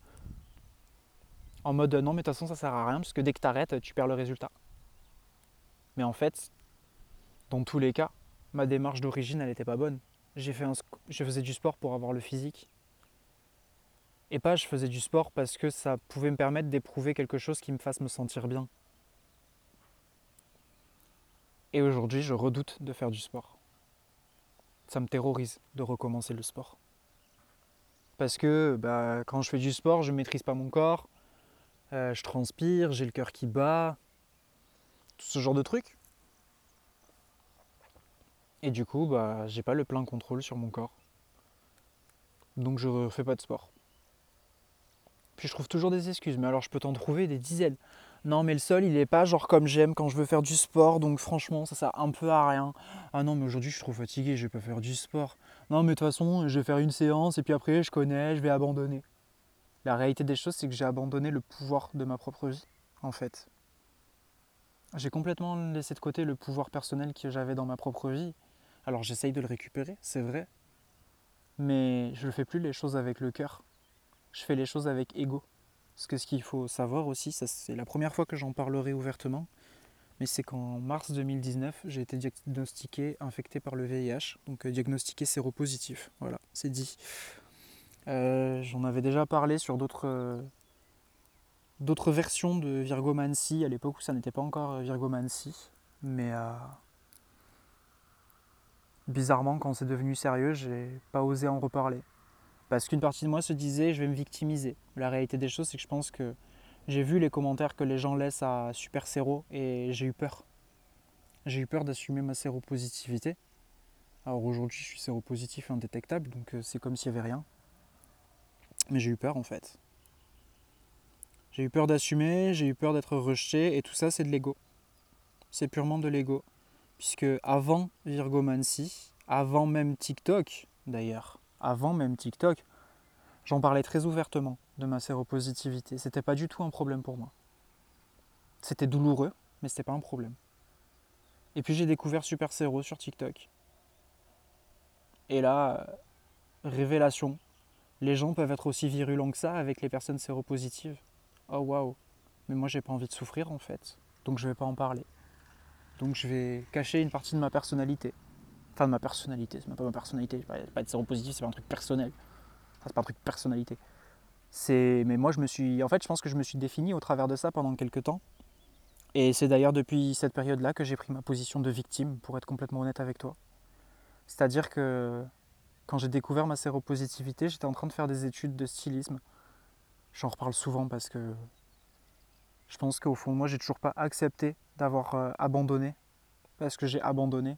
En mode non mais de toute façon ça sert à rien parce que dès que tu arrêtes tu perds le résultat. Mais en fait, dans tous les cas, ma démarche d'origine elle n'était pas bonne je faisais du sport pour avoir le physique. Et pas je faisais du sport parce que ça pouvait me permettre d'éprouver quelque chose qui me fasse me sentir bien. Et aujourd'hui, je redoute de faire du sport. Ça me terrorise de recommencer le sport. Parce que bah, quand je fais du sport, je ne maîtrise pas mon corps, euh, je transpire, j'ai le cœur qui bat, tout ce genre de trucs. Et du coup, bah, j'ai pas le plein contrôle sur mon corps. Donc je fais pas de sport. Puis je trouve toujours des excuses, mais alors je peux t'en trouver des dizaines. Non, mais le sol, il est pas genre comme j'aime quand je veux faire du sport, donc franchement, ça sert un peu à rien. Ah non, mais aujourd'hui, je suis trop fatigué, je vais pas faire du sport. Non, mais de toute façon, je vais faire une séance et puis après, je connais, je vais abandonner. La réalité des choses, c'est que j'ai abandonné le pouvoir de ma propre vie, en fait. J'ai complètement laissé de côté le pouvoir personnel que j'avais dans ma propre vie. Alors j'essaye de le récupérer, c'est vrai, mais je ne fais plus les choses avec le cœur. Je fais les choses avec ego. Parce que ce qu'il faut savoir aussi, c'est la première fois que j'en parlerai ouvertement, mais c'est qu'en mars 2019, j'ai été diagnostiqué infecté par le VIH, donc euh, diagnostiqué séropositif. Voilà, c'est dit. Euh, j'en avais déjà parlé sur d'autres d'autres versions de Virgomancy à l'époque où ça n'était pas encore Virgomancy, mais bizarrement, quand c'est devenu sérieux, j'ai pas osé en reparler. Parce qu'une partie de moi se disait, je vais me victimiser. La réalité des choses, c'est que je pense que j'ai vu les commentaires que les gens laissent à Super Séro et j'ai eu peur. J'ai eu peur d'assumer ma séropositivité. Alors aujourd'hui, je suis séropositif et indétectable, donc euh, c'est comme s'il n'y avait rien. Mais j'ai eu peur en fait. J'ai eu peur d'assumer, j'ai eu peur d'être rejeté, et tout ça, c'est de l'ego. C'est purement de l'ego puisque avant Virgomancy, avant même TikTok d'ailleurs, avant même TikTok, j'en parlais très ouvertement de ma séropositivité. C'était pas du tout un problème pour moi. C'était douloureux, mais c'était pas un problème. Et puis j'ai découvert Super Séro sur TikTok. Et là, révélation. Les gens peuvent être aussi virulents que ça avec les personnes séropositives. Oh waouh. Mais moi j'ai pas envie de souffrir en fait. Donc je vais pas en parler. Donc je vais cacher une partie de ma personnalité. Enfin de ma personnalité, c'est pas ma personnalité, pas, pas être séropositif, c'est pas un truc personnel. Enfin, c'est pas un truc personnalité. C'est, mais moi je me suis, en fait je pense que je me suis défini au travers de ça pendant quelques temps. Et c'est d'ailleurs depuis cette période-là que j'ai pris ma position de victime, pour être complètement honnête avec toi. C'est-à-dire que quand j'ai découvert ma séropositivité, j'étais en train de faire des études de stylisme. J'en reparle souvent parce que je pense qu'au fond de moi, j'ai toujours pas accepté d'avoir euh, abandonné, parce que j'ai abandonné.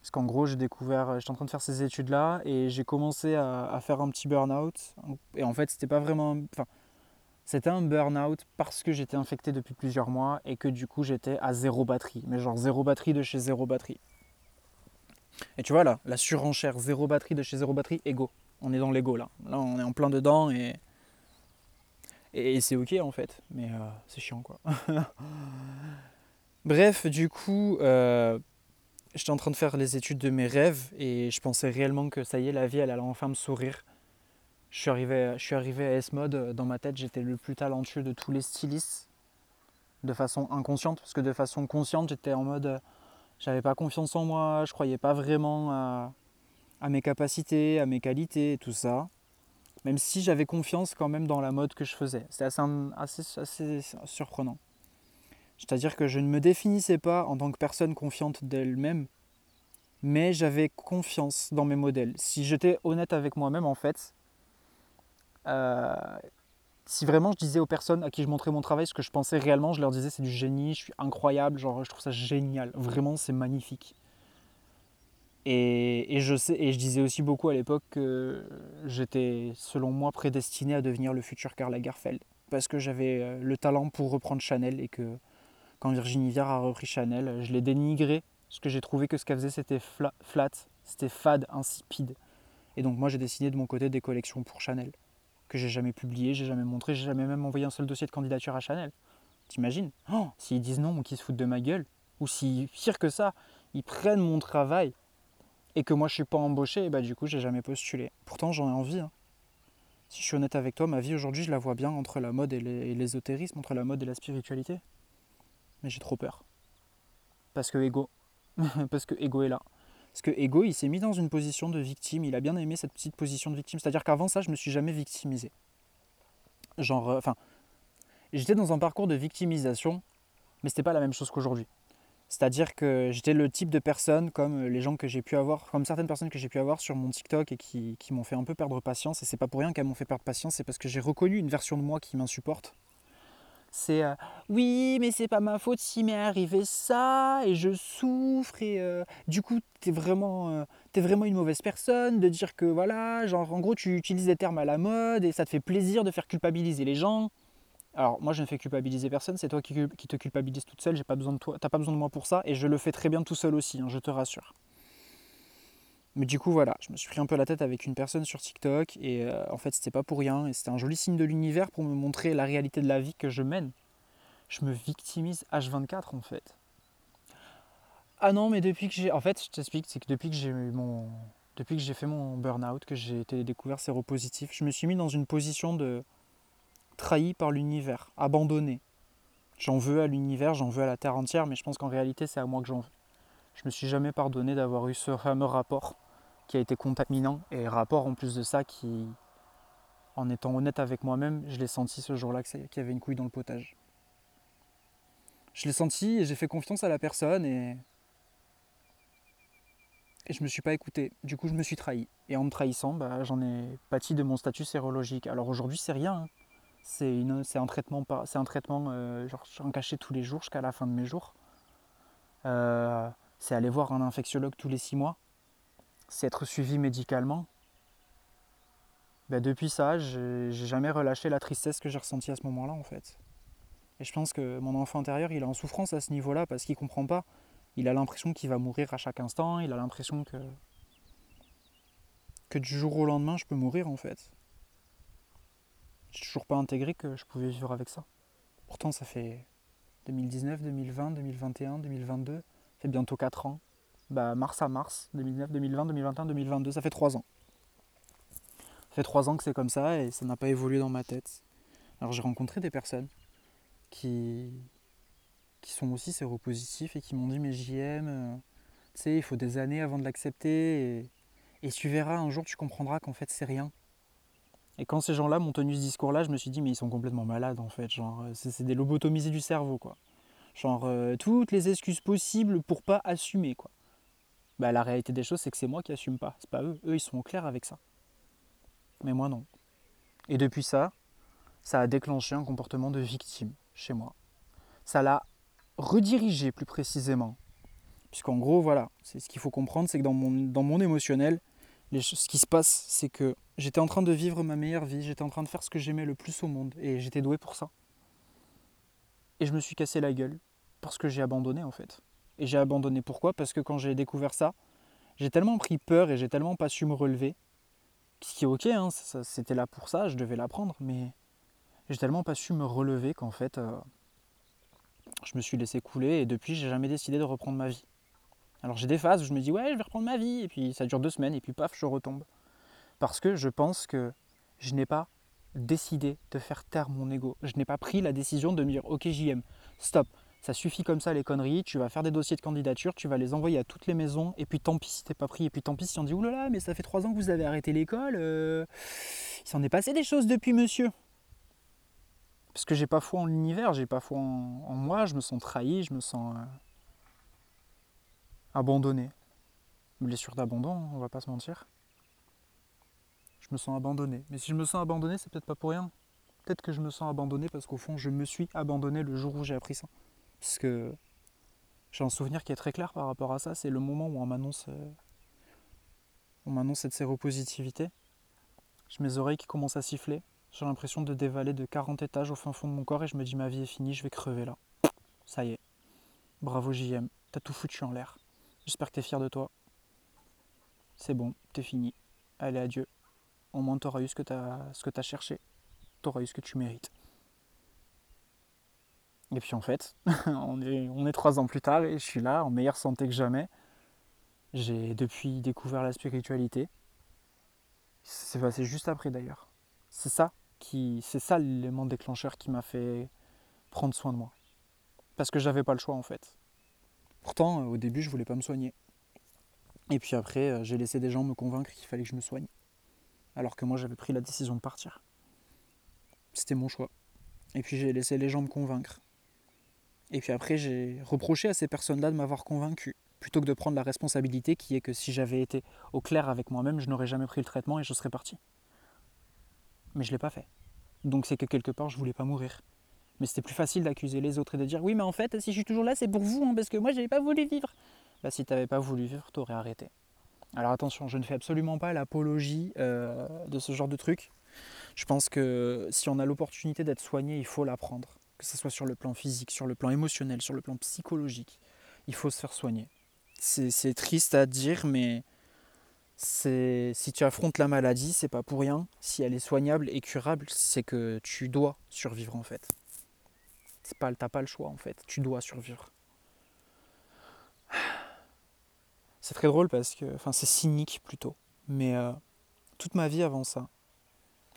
Parce qu'en gros, j'ai découvert, euh, j'étais en train de faire ces études-là et j'ai commencé à, faire un petit burn-out. Et en fait, c'était pas vraiment. Enfin, c'était un burn-out parce que j'étais infecté depuis plusieurs mois et que du coup, j'étais à zéro batterie. Mais genre zéro batterie de chez zéro batterie. Et tu vois là, la surenchère, zéro batterie de chez zéro batterie, ego. On est dans l'ego là. Là, on est en plein dedans et et, c'est ok en fait, mais euh, c'est chiant quoi. Bref, du coup, euh, j'étais en train de faire les études de mes rêves et je pensais réellement que ça y est, la vie elle allait enfin me sourire. Je suis arrivé, je suis à S-Mode, dans ma tête j'étais le plus talentueux de tous les stylistes, de façon inconsciente, parce que de façon consciente j'étais en mode, j'avais pas confiance en moi, je croyais pas vraiment à, à mes capacités, à mes qualités et tout ça même si j'avais confiance quand même dans la mode que je faisais. C'était assez, assez, surprenant. C'est-à-dire que je ne me définissais pas en tant que personne confiante d'elle-même, mais j'avais confiance dans mes modèles. Si j'étais honnête avec moi-même, en fait, euh, si vraiment je disais aux personnes à qui je montrais mon travail ce que je pensais réellement, je leur disais c'est du génie, je suis incroyable, genre je trouve ça génial, vraiment c'est magnifique. Et, je disais aussi beaucoup à l'époque que j'étais, selon moi, prédestiné à devenir le futur Karl Lagerfeld. Parce que j'avais euh, le talent pour reprendre Chanel et que quand Virginie Viard a repris Chanel, je l'ai dénigré. Parce que j'ai trouvé que ce qu'elle faisait, c'était flat, c'était fade, insipide. Et donc moi, j'ai dessiné de mon côté des collections pour Chanel. Que j'ai jamais publiées, j'ai jamais montré, j'ai jamais même envoyé un seul dossier de candidature à Chanel. T'imagines? Oh, S'ils disent non qu'ils se foutent de ma gueule, ou si, pire que ça, ils prennent mon travail et que moi je suis pas embauché, et bah du coup j'ai jamais postulé. Pourtant j'en ai envie. Hein. Si je suis honnête avec toi, ma vie aujourd'hui je la vois bien entre la mode et l'ésotérisme, entre la mode et la spiritualité. Mais j'ai trop peur. Parce que Ego. Parce que Ego est là. Parce que Ego il s'est mis dans une position de victime, il a bien aimé cette petite position de victime. C'est-à-dire qu'avant ça je me suis jamais victimisé. Genre, euh, enfin, j'étais dans un parcours de victimisation, mais c'était pas la même chose qu'aujourd'hui. C'est-à-dire que j'étais le type de personne comme les gens que j'ai pu avoir, comme certaines personnes que j'ai pu avoir sur mon TikTok et qui, m'ont fait un peu perdre patience. Et c'est pas pour rien qu'elles m'ont fait perdre patience, c'est parce que j'ai reconnu une version de moi qui m'insupporte. C'est euh, oui, mais c'est pas ma faute si m'est arrivé ça et je souffre et euh, du coup t'es vraiment, euh, es vraiment une mauvaise personne de dire que voilà, genre en gros tu utilises des termes à la mode et ça te fait plaisir de faire culpabiliser les gens. Alors moi je ne fais culpabiliser personne, c'est toi qui, te culpabilise toute seule, j'ai pas besoin de toi, t'as pas besoin de moi pour ça, et je le fais très bien tout seul aussi, hein, je te rassure. Mais du coup voilà, je me suis pris un peu la tête avec une personne sur TikTok, et euh, en fait c'était pas pour rien, et c'était un joli signe de l'univers pour me montrer la réalité de la vie que je mène. Je me victimise H24 en fait. Ah non, mais depuis que j'ai. En fait, je t'explique, c'est que depuis que j'ai mon. Depuis que j'ai fait mon burn-out, que j'ai été découvert séropositif, je me suis mis dans une position de trahi par l'univers, abandonné. J'en veux à l'univers, j'en veux à la Terre entière, mais je pense qu'en réalité, c'est à moi que j'en veux. Je me suis jamais pardonné d'avoir eu ce fameux rapport qui a été contaminant, et rapport en plus de ça qui, en étant honnête avec moi-même, je l'ai senti ce jour-là qu'il y avait une couille dans le potage. Je l'ai senti et j'ai fait confiance à la personne et et je me suis pas écouté. Du coup, je me suis trahi. Et en me trahissant, bah, j'en ai pâti de mon statut sérologique. Alors aujourd'hui, c'est rien. Hein. C'est, un traitement, c'est un euh, j'en cachais tous les jours jusqu'à la fin de mes jours. Euh, c'est aller voir un infectiologue tous les six mois. C'est être suivi médicalement. Bah, depuis ça, j'ai, jamais relâché la tristesse que j'ai ressentie à ce moment-là, en fait. Et je pense que mon enfant intérieur, il est en souffrance à ce niveau-là parce qu'il comprend pas il a l'impression qu'il va mourir à chaque instant, il a l'impression que que du jour au lendemain je peux mourir en fait. J'ai toujours pas intégré que je pouvais vivre avec ça. Pourtant ça fait 2019, 2020, 2021, 2022, ça fait bientôt 4 ans. Bah mars à mars, 2019, 2020, 2021, 2022, ça fait 3 ans. Ça fait 3 ans que c'est comme ça et ça n'a pas évolué dans ma tête. Alors j'ai rencontré des personnes qui, qui sont aussi séropositifs et qui m'ont dit mais JM, euh, tu sais, il faut des années avant de l'accepter et, et tu verras, un jour tu comprendras qu'en fait c'est rien. Et quand ces gens-là m'ont tenu ce discours-là, je me suis dit mais ils sont complètement malades en fait, genre euh, c'est des lobotomisés du cerveau quoi. Genre euh, toutes les excuses possibles pour pas assumer quoi. Bah la réalité des choses c'est que c'est moi qui assume pas, c'est pas eux, eux ils sont au clair avec ça. Mais moi non. Et depuis ça, ça a déclenché un comportement de victime chez moi. Ça l'a rediriger plus précisément. Puisqu'en gros, voilà, c'est ce qu'il faut comprendre, c'est que dans mon, dans mon émotionnel, ce qui se passe, c'est que j'étais en train de vivre ma meilleure vie, j'étais en train de faire ce que j'aimais le plus au monde, et j'étais doué pour ça. Et je me suis cassé la gueule, parce que j'ai abandonné en fait. Et j'ai abandonné pourquoi? Parce que quand j'ai découvert ça, j'ai tellement pris peur et j'ai tellement pas su me relever, ce qui est ok, hein, c'était là pour ça, je devais l'apprendre, mais j'ai tellement pas su me relever qu'en fait, euh, je me suis laissé couler et depuis, j'ai jamais décidé de reprendre ma vie. Alors j'ai des phases où je me dis ouais, je vais reprendre ma vie et puis ça dure deux semaines et puis paf, je retombe. Parce que je pense que je n'ai pas décidé de faire taire mon ego. Je n'ai pas pris la décision de me dire ok JM, stop, ça suffit comme ça les conneries, tu vas faire des dossiers de candidature, tu vas les envoyer à toutes les maisons et puis tant pis si t'es pas pris et puis tant pis si on dit oulala mais ça fait trois ans que vous avez arrêté l'école, euh, il s'en est passé des choses depuis monsieur. Parce que j'ai pas foi en l'univers, j'ai pas foi en, moi, je me sens trahi, je me sens euh, abandonné. Blessure d'abandon, on va pas se mentir. Je me sens abandonné. Mais si je me sens abandonné, c'est peut-être pas pour rien. Peut-être que je me sens abandonné parce qu'au fond, je me suis abandonné le jour où j'ai appris ça. Parce que j'ai un souvenir qui est très clair par rapport à ça. C'est le moment où on m'annonce, euh, cette séropositivité. J'ai mes oreilles qui commencent à siffler. J'ai l'impression de dévaler de 40 étages au fin fond de mon corps et je me dis ma vie est finie, je vais crever là. Ça y est. Bravo JM, t'as tout foutu en l'air. J'espère que t'es fier de toi. C'est bon, t'es fini. Allez, adieu. Au moins t'auras eu ce que t'as, ce que t'as cherché. T'auras eu ce que tu mérites. Et puis en fait, on est, on est trois ans plus tard et je suis là en meilleure santé que jamais. J'ai depuis découvert la spiritualité. C'est passé juste après d'ailleurs. C'est ça c'est ça l'élément déclencheur qui m'a fait prendre soin de moi. Parce que j'avais pas le choix en fait. Pourtant, euh, au début, je voulais pas me soigner. Et puis après, euh, j'ai laissé des gens me convaincre qu'il fallait que je me soigne. Alors que moi, j'avais pris la décision de partir. C'était mon choix. Et puis j'ai laissé les gens me convaincre. Et puis après, j'ai reproché à ces personnes-là de m'avoir convaincu, plutôt que de prendre la responsabilité qui est que si j'avais été au clair avec moi-même, je n'aurais jamais pris le traitement et je serais parti mais je ne l'ai pas fait. Donc c'est que quelque part, je voulais pas mourir. Mais c'était plus facile d'accuser les autres et de dire oui, mais en fait, si je suis toujours là, c'est pour vous, hein, parce que moi, n'avais pas voulu vivre. Bah, si tu n'avais pas voulu vivre, tu aurais arrêté. Alors attention, je ne fais absolument pas l'apologie euh, de ce genre de truc. Je pense que si on a l'opportunité d'être soigné, il faut l'apprendre. Que ce soit sur le plan physique, sur le plan émotionnel, sur le plan psychologique. Il faut se faire soigner. C'est triste à dire, mais si tu affrontes la maladie, c'est pas pour rien. Si elle est soignable et curable, c'est que tu dois survivre en fait. C'est pas, t'as pas le choix en fait. Tu dois survivre. C'est très drôle parce que, enfin, c'est cynique plutôt. Mais euh, toute ma vie avant ça,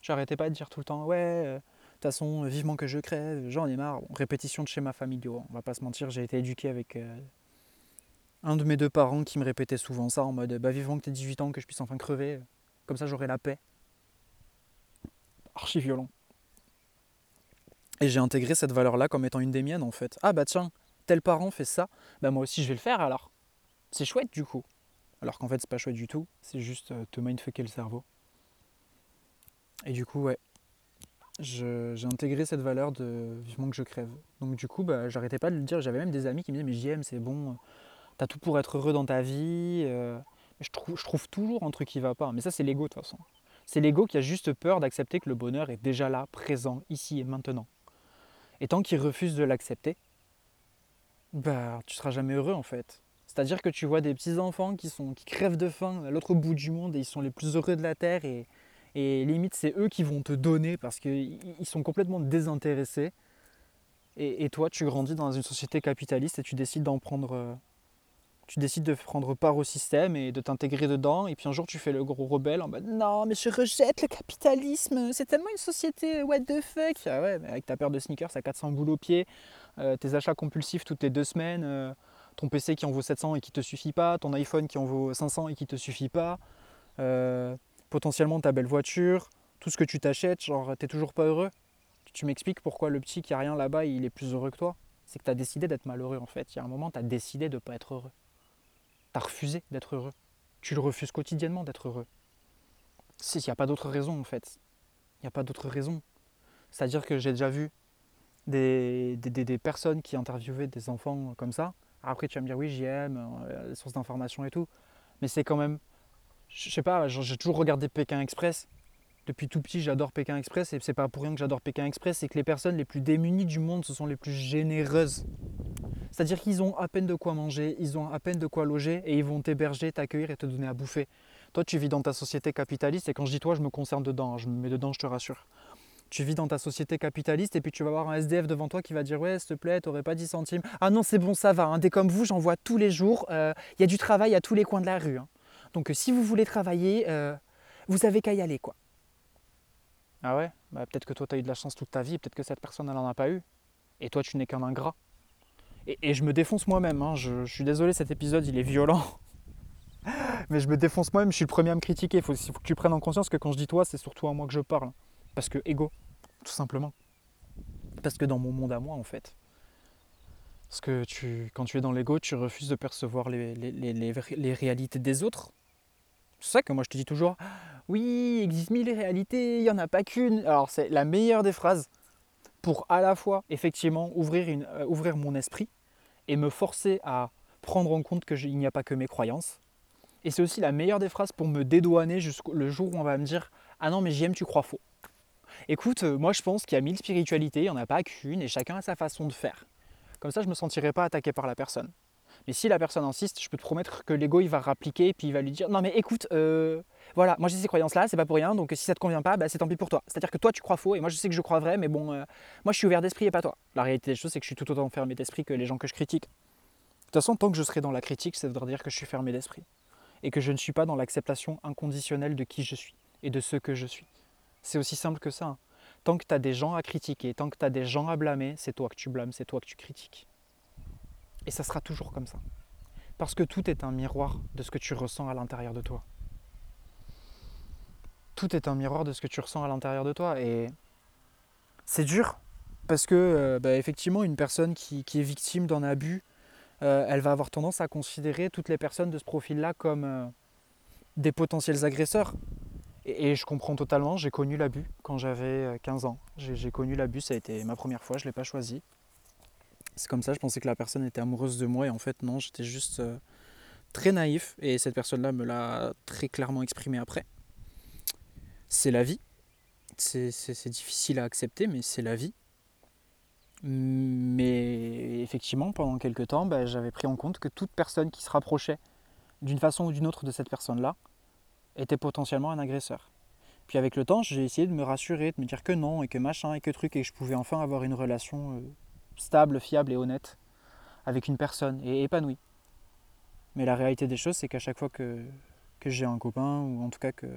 j'arrêtais pas de dire tout le temps, ouais, euh, façon, vivement que je crève, j'en ai marre. répétition de schémas familiaux, on va pas se mentir, j'ai été éduqué avec euh, un de mes deux parents qui me répétait souvent ça en mode bah vivement que tu 18 ans, que je puisse enfin crever, comme ça j'aurai la paix. Archi violent. Et j'ai intégré cette valeur-là comme étant une des miennes en fait. Ah bah tiens, tel parent fait ça, bah moi aussi je vais le faire alors. C'est chouette du coup. Alors qu'en fait c'est pas chouette du tout, c'est juste euh, te mindfucker le cerveau. Et du coup ouais, j'ai intégré cette valeur de vivement que je crève. Donc du coup bah, j'arrêtais pas de le dire, j'avais même des amis qui me disaient mais JM c'est bon, t'as tout pour être heureux dans ta vie. Euh. je, je trouve toujours un truc qui va pas. Mais ça c'est l'ego de toute façon. C'est l'ego qui a juste peur d'accepter que le bonheur est déjà là, présent, ici et maintenant. Et tant qu'il refuse de l'accepter, bah, tu seras jamais heureux en fait. C'est-à-dire que tu vois des petits enfants qui, sont, qui crèvent de faim à l'autre bout du monde et ils sont les plus heureux de la terre et, et limite c'est eux qui vont te donner parce qu'ils sont complètement désintéressés. Et, et, toi tu grandis dans une société capitaliste et tu décides d'en prendre, euh, tu décides de prendre part au système et de t'intégrer dedans, et puis un jour tu fais le gros rebelle en mode non, mais je rejette le capitalisme, c'est tellement une société, what the fuck Ah ouais, mais avec ta paire de sneakers à 400 boules au pied, euh, tes achats compulsifs toutes les deux semaines, euh, ton PC qui en vaut 700 et qui te suffit pas, ton iPhone qui en vaut 500 et qui te suffit pas, euh, potentiellement ta belle voiture, tout ce que tu t'achètes, genre t'es toujours pas heureux Tu m'expliques pourquoi le petit qui a rien là-bas, il est plus heureux que toi? C'est que tu as décidé d'être malheureux en fait. Il y a un moment, tu as décidé de ne pas être heureux. Tu refusé d'être heureux. Tu le refuses quotidiennement d'être heureux. Il n'y a pas d'autre raison en fait. Il n'y a pas d'autre raison. C'est-à-dire que j'ai déjà vu des, personnes qui interviewaient des enfants comme ça. Après, tu vas me dire, oui, j'aime, euh, les sources d'information et tout. Mais c'est quand même. Je sais pas, j'ai toujours regardé Pékin Express. Depuis tout petit, j'adore Pékin Express. Et c'est pas pour rien que j'adore Pékin Express. C'est que les personnes les plus démunies du monde, ce sont les plus généreuses. C'est-à-dire qu'ils ont à peine de quoi manger, ils ont à peine de quoi loger et ils vont t'héberger, t'accueillir et te donner à bouffer. Toi, tu vis dans ta société capitaliste et quand je dis toi, je me concerne dedans, hein, je me mets dedans, je te rassure. Tu vis dans ta société capitaliste et puis tu vas avoir un SDF devant toi qui va dire Ouais, s'il te plaît, t'aurais pas 10 centimes. Ah non, c'est bon, ça va. Hein. Dès comme vous, j'en vois tous les jours. Euh, il y a du travail à tous les coins de la rue. Hein. Donc euh, si vous voulez travailler, euh, vous avez qu'à y aller. quoi. Ah ouais? Bah, Peut-être que toi, tu as eu de la chance toute ta vie, peut-être que cette personne, elle n'en a pas eu. Et toi, tu n'es qu'un ingrat. Et, je me défonce moi-même. Hein. Je, suis désolé, cet épisode, il est violent. Mais je me défonce moi-même, je suis le premier à me critiquer. Il faut, que tu prennes en conscience que quand je dis toi, c'est surtout à moi que je parle. Parce que ego, tout simplement. Parce que dans mon monde à moi, en fait. Parce que tu, quand tu es dans l'ego, tu refuses de percevoir les réalités des autres. C'est ça que moi je te dis toujours, oui, il existe mille réalités, il n'y en a pas qu'une. Alors c'est la meilleure des phrases pour à la fois effectivement ouvrir, euh, mon esprit et me forcer à prendre en compte qu'il n'y a pas que mes croyances. Et c'est aussi la meilleure des phrases pour me dédouaner jusqu'au jour où on va me dire Ah non, mais j'aime, tu crois faux. Écoute, euh, moi je pense qu'il y a mille spiritualités, il n'y en a pas qu'une et chacun a sa façon de faire. Comme ça, je ne me sentirai pas attaqué par la personne. Mais si la personne insiste, je peux te promettre que l'ego il va rappliquer et puis il va lui dire non mais écoute, euh, voilà, moi j'ai ces croyances là, c'est pas pour rien, donc si ça te convient pas, bah, c'est tant pis pour toi. C'est-à-dire que toi tu crois faux et moi je sais que je crois vrai, mais bon, euh, moi je suis ouvert d'esprit et pas toi. La réalité des choses c'est que je suis tout autant fermé d'esprit que les gens que je critique. De toute façon, tant que je serai dans la critique, ça voudra dire que je suis fermé d'esprit et que je ne suis pas dans l'acceptation inconditionnelle de qui je suis et de ce que je suis. C'est aussi simple que ça. Hein. Tant que tu as des gens à critiquer, tant que tu as des gens à blâmer, c'est toi que tu blâmes, c'est toi que tu critiques. Et ça sera toujours comme ça. Parce que tout est un miroir de ce que tu ressens à l'intérieur de toi. Tout est un miroir de ce que tu ressens à l'intérieur de toi. Et c'est dur. Parce que, euh, bah, effectivement, une personne qui, est victime d'un abus, euh, elle va avoir tendance à considérer toutes les personnes de ce profil-là comme euh, des potentiels agresseurs. Et, et, je comprends totalement, j'ai connu l'abus quand j'avais 15 ans. J'ai connu l'abus, ça a été ma première fois, je ne l'ai pas choisi. C'est comme ça, je pensais que la personne était amoureuse de moi et en fait non, j'étais juste euh, très naïf et cette personne-là me l'a très clairement exprimé après. C'est la vie. C'est difficile à accepter, mais c'est la vie. Mais effectivement, pendant quelques temps, bah, j'avais pris en compte que toute personne qui se rapprochait d'une façon ou d'une autre de cette personne-là était potentiellement un agresseur. Puis avec le temps, j'ai essayé de me rassurer, de me dire que non, et que machin, et que truc, et que je pouvais enfin avoir une relation euh, stable, fiable et honnête avec une personne et épanouie. Mais la réalité des choses, c'est qu'à chaque fois que, j'ai un copain, ou en tout cas que,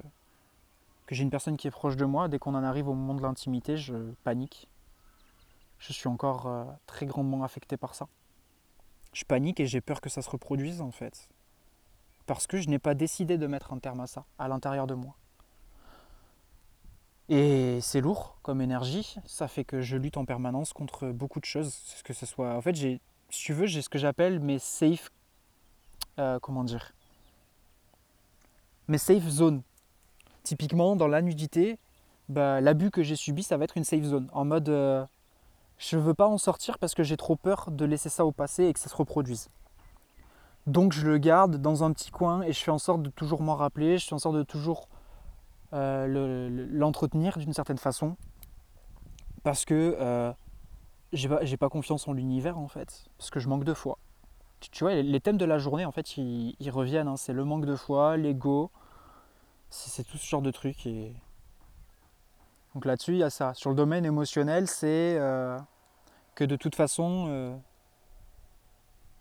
que j'ai une personne qui est proche de moi, dès qu'on en arrive au moment de l'intimité, je panique. Je suis encore euh, très grandement affecté par ça. Je panique et j'ai peur que ça se reproduise en fait. Parce que je n'ai pas décidé de mettre un terme à ça, à l'intérieur de moi. Et c'est lourd comme énergie, ça fait que je lutte en permanence contre beaucoup de choses. Que ce soit. En fait, j'ai, si tu veux, j'ai ce que j'appelle mes safe. Euh, comment dire? Mes safe zones. Typiquement, dans la nudité, bah, l'abus que j'ai subi, ça va être une safe zone. En mode, euh, je veux pas en sortir parce que j'ai trop peur de laisser ça au passé et que ça se reproduise. Donc je le garde dans un petit coin et je fais en sorte de toujours m'en rappeler, je fais en sorte de toujours euh, l'entretenir d'une certaine façon parce que euh, j'ai pas, pas, confiance en l'univers en fait, parce que je manque de foi. Tu, vois, les thèmes de la journée en fait ils, reviennent, hein. c'est le manque de foi, l'ego, c'est tout ce genre de trucs. Et... Donc là-dessus il y a ça. Sur le domaine émotionnel, c'est euh, que de toute façon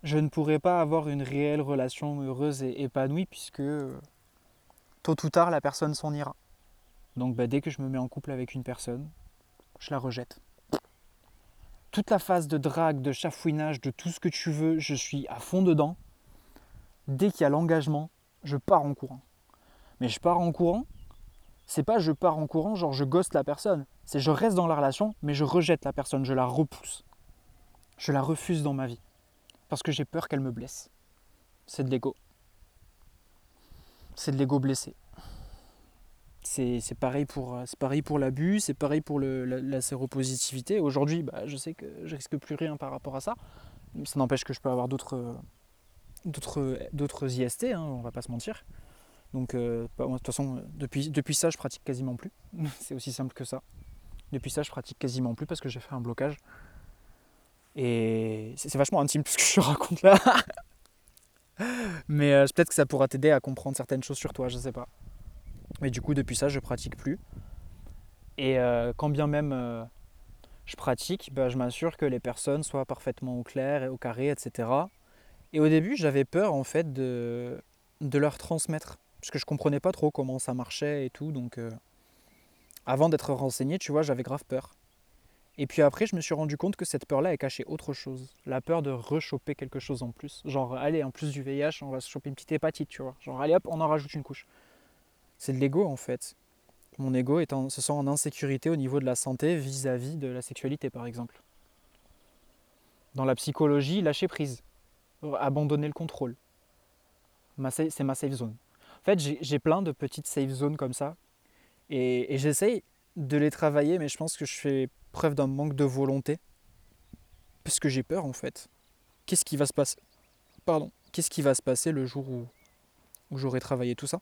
je ne pourrais pas avoir une réelle relation heureuse et épanouie puisque tôt ou tard, la personne s'en ira. Donc bah, dès que je me mets en couple avec une personne, je la rejette. Toute la phase de drague, de chafouinage, de tout ce que tu veux, je suis à fond dedans. Dès qu'il y a l'engagement, je pars en courant. Mais je pars en courant, c'est pas je pars en courant, genre je gosse la personne. C'est je reste dans la relation, mais je rejette la personne, je la repousse. Je la refuse dans ma vie. Parce que j'ai peur qu'elle me blesse. C'est de l'ego c'est de l'ego blessé. C'est pareil pour, l'abus, c'est pareil pour la, séropositivité. Aujourd'hui, bah, je sais que je risque plus rien par rapport à ça. Ça n'empêche que je peux avoir d'autres d'autres IST, hein, on va pas se mentir. Donc, euh, bah, de toute façon, depuis, depuis ça, je pratique quasiment plus. c'est aussi simple que ça. Depuis ça, je pratique quasiment plus parce que j'ai fait un blocage. Et c'est vachement intime tout ce que je raconte là. Mais euh, peut-être que ça pourra t'aider à comprendre certaines choses sur toi, je sais pas. Mais du coup, depuis ça, je pratique plus. Et euh, quand bien même euh, je pratique, bah, je m'assure que les personnes soient parfaitement au clair et au carré, etc. Et au début, j'avais peur en fait de, de leur transmettre. Parce que je comprenais pas trop comment ça marchait et tout. Donc, avant d'être renseigné, tu vois, j'avais grave peur. Et puis après, je me suis rendu compte que cette peur-là, elle cachait autre chose. La peur de rechoper quelque chose en plus. Genre, allez, en plus du VIH, on va se choper une petite hépatite, tu vois. Genre, allez hop, on en rajoute une couche. C'est de l'ego en fait. Mon ego est se sent en insécurité au niveau de la santé vis-à-vis de la sexualité, par exemple. Dans la psychologie, lâcher prise. Abandonner le contrôle. C'est ma safe zone. En fait, j'ai plein de petites safe zones comme ça. Et, et j'essaye de les travailler, mais je pense que je fais preuve d'un manque de volonté. Parce que j'ai peur en fait. Qu'est-ce qui va se passer? Pardon. Qu'est-ce qui va se passer le jour où, où j'aurai travaillé tout ça?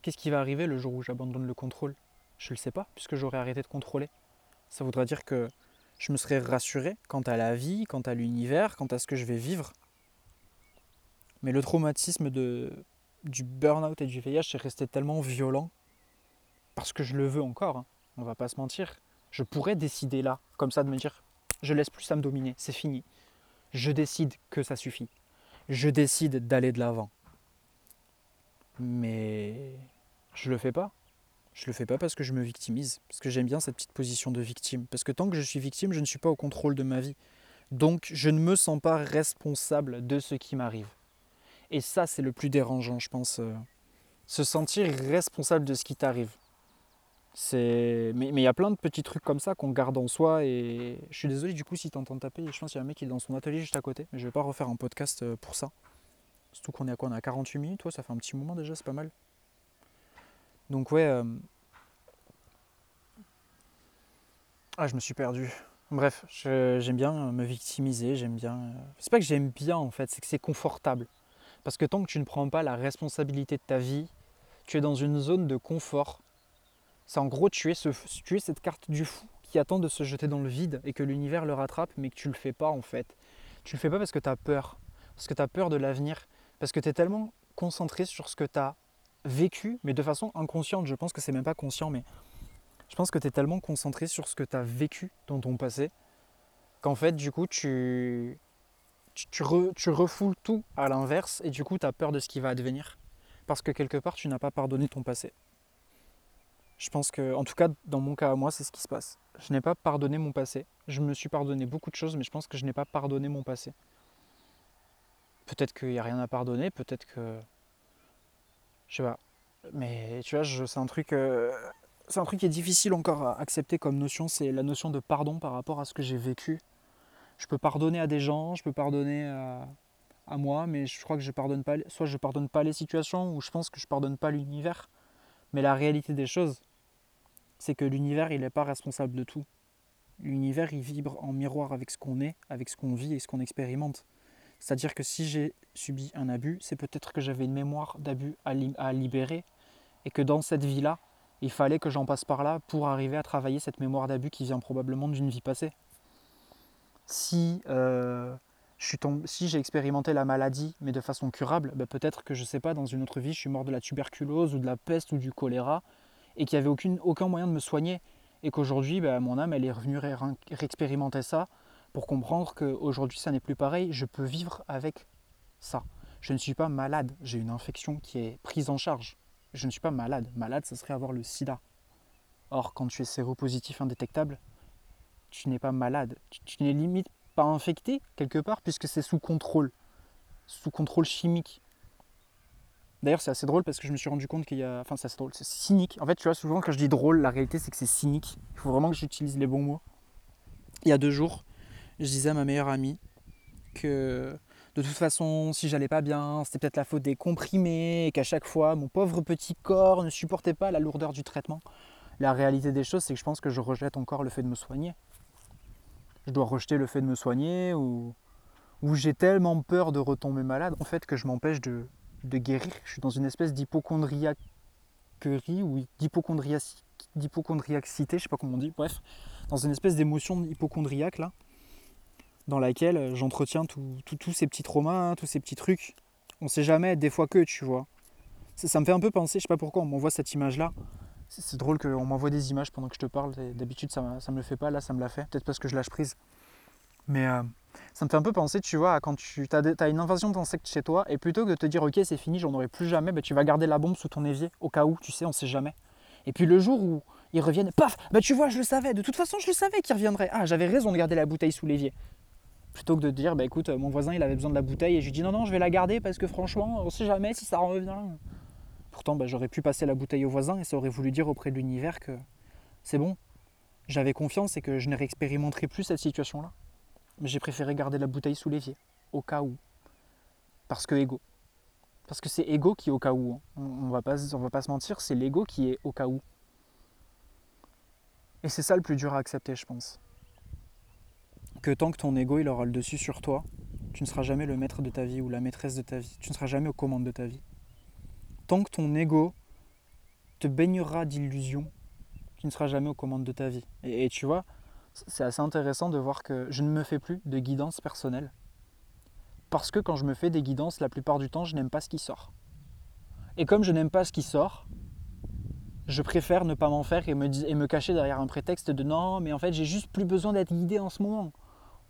Qu'est-ce qui va arriver le jour où j'abandonne le contrôle? Je ne le sais pas, puisque j'aurai arrêté de contrôler. Ça voudra dire que je me serai rassuré quant à la vie, quant à l'univers, quant à ce que je vais vivre. Mais le traumatisme de, du burn-out et du VIH est resté tellement violent, parce que je le veux encore, hein on va pas se mentir. Je pourrais décider là, comme ça, de me dire, je laisse plus ça me dominer, c'est fini. Je décide que ça suffit. Je décide d'aller de l'avant. Mais je le fais pas. Je le fais pas parce que je me victimise, parce que j'aime bien cette petite position de victime. Parce que tant que je suis victime, je ne suis pas au contrôle de ma vie. Donc je ne me sens pas responsable de ce qui m'arrive. Et ça, c'est le plus dérangeant, je pense. Euh, se sentir responsable de ce qui t'arrive. Mais il y a plein de petits trucs comme ça qu'on garde en soi et je suis désolé du coup si tu entends taper, je pense qu'il y a un mec qui est dans son atelier juste à côté, mais je vais pas refaire un podcast euh, pour ça. Surtout qu'on est à quoi On est à 48 minutes, ça fait un petit moment déjà, c'est pas mal. Donc ouais... Euh, ah je me suis perdu. Bref, j'aime bien me victimiser, j'aime bien... Euh, c'est pas que j'aime bien en fait, c'est que c'est confortable. Parce que tant que tu ne prends pas la responsabilité de ta vie, tu es dans une zone de confort c'est en gros tuer, ce, tuer cette carte du fou qui attend de se jeter dans le vide et que l'univers le rattrape, mais que tu le fais pas en fait. Tu le fais pas parce que tu as peur, parce que tu as peur de l'avenir, parce que tu es tellement concentré sur ce que tu as vécu, mais de façon inconsciente. Je pense que c'est même pas conscient, mais je pense que tu es tellement concentré sur ce que tu as vécu dans ton passé qu'en fait, du coup, tu, refoules tout à l'inverse et du coup, tu as peur de ce qui va advenir. parce que quelque part, tu n'as pas pardonné ton passé. Je pense que, en tout cas, dans mon cas à moi, c'est ce qui se passe. Je n'ai pas pardonné mon passé. Je me suis pardonné beaucoup de choses, mais je pense que je n'ai pas pardonné mon passé. Peut-être qu'il n'y a rien à pardonner, peut-être que. Je sais pas. Mais tu vois, c'est un truc. Euh, c'est un truc qui est difficile encore à accepter comme notion, c'est la notion de pardon par rapport à ce que j'ai vécu. Je peux pardonner à des gens, je peux pardonner à, moi, mais je crois que je pardonne pas. Soit je pardonne pas les situations, ou je pense que je pardonne pas l'univers. Mais la réalité des choses, c'est que l'univers, il n'est pas responsable de tout. L'univers, il vibre en miroir avec ce qu'on est, avec ce qu'on vit et ce qu'on expérimente. C'est-à-dire que si j'ai subi un abus, c'est peut-être que j'avais une mémoire d'abus à, libérer et que dans cette vie-là, il fallait que j'en passe par là pour arriver à travailler cette mémoire d'abus qui vient probablement d'une vie passée. Si, euh, si j'ai expérimenté la maladie, mais de façon curable, ben peut-être que je sais pas, dans une autre vie, je suis mort de la tuberculose ou de la peste ou du choléra, et qu'il n'y avait aucun moyen de me soigner. Et qu'aujourd'hui, ben, mon âme, elle est revenue réexpérimenter ça pour comprendre qu'aujourd'hui, ça n'est plus pareil. Je peux vivre avec ça. Je ne suis pas malade, j'ai une infection qui est prise en charge je ne suis pas malade. Malade, ça serait avoir le sida. Or, quand tu es séropositif indétectable, tu n'es pas malade. Tu, n'es limite pas infecté quelque part puisque c'est sous contrôle, sous contrôle chimique. D'ailleurs, c'est assez drôle parce que je me suis rendu compte qu'il y a. Enfin, c'est assez drôle, c'est cynique. En fait, tu vois, souvent quand je dis drôle, la réalité c'est que c'est cynique. Il faut vraiment que j'utilise les bons mots. Il y a deux jours, je disais à ma meilleure amie que de toute façon, si j'allais pas bien, c'était peut-être la faute des comprimés, et qu'à chaque fois, mon pauvre petit corps ne supportait pas la lourdeur du traitement. La réalité des choses, c'est que je pense que je rejette encore le fait de me soigner. Je dois rejeter le fait de me soigner, ou, ou j'ai tellement peur de retomber malade, en fait, que je m'empêche de, guérir. Je suis dans une espèce d'hypochondriaquerie, ou d'hypochondriacité, je sais pas comment on dit, bref, dans une espèce d'émotion hypochondriaque, là dans laquelle euh, j'entretiens tous ces petits traumas, tous ces petits trucs. On sait jamais, des fois que, tu vois. Ça, me fait un peu penser, je sais pas pourquoi on m'envoie cette image-là. C'est drôle qu'on m'envoie des images pendant que je te parle. D'habitude, ça, ça me le fait pas, là, ça me l'a fait. Peut-être parce que je lâche prise. Mais euh, ça me fait un peu penser, tu vois, quand tu as, une invasion d'insectes chez toi, et plutôt que de te dire, ok, c'est fini, j'en aurai plus jamais, bah, tu vas garder la bombe sous ton évier, au cas où, tu sais, on sait jamais. Et puis le jour où ils reviennent, paf, bah tu vois, je le savais, de toute façon, je le savais qu'ils reviendraient. Ah, j'avais raison de garder la bouteille sous l'évier. Plutôt que de dire bah écoute mon voisin il avait besoin de la bouteille et je lui dis non non je vais la garder parce que franchement on sait jamais si ça revient. Pourtant bah, j'aurais pu passer la bouteille au voisin et ça aurait voulu dire auprès de l'univers que c'est bon. J'avais confiance et que je ne réexpérimenterai plus cette situation là mais j'ai préféré garder la bouteille sous l'évier au cas où parce que ego parce que c'est ego qui est au cas où hein. on, va pas on va pas se mentir c'est l'ego qui est au cas où et c'est ça le plus dur à accepter je pense que tant que ton ego il aura le dessus sur toi, tu ne seras jamais le maître de ta vie ou la maîtresse de ta vie. Tu ne seras jamais aux commandes de ta vie. Tant que ton ego te baignera d'illusions, tu ne seras jamais aux commandes de ta vie. Et, tu vois, c'est assez intéressant de voir que je ne me fais plus de guidance personnelle. Parce que quand je me fais des guidances, la plupart du temps, je n'aime pas ce qui sort. Et comme je n'aime pas ce qui sort, je préfère ne pas m'en faire et me, cacher derrière un prétexte de non, mais en fait, j'ai juste plus besoin d'être guidé en ce moment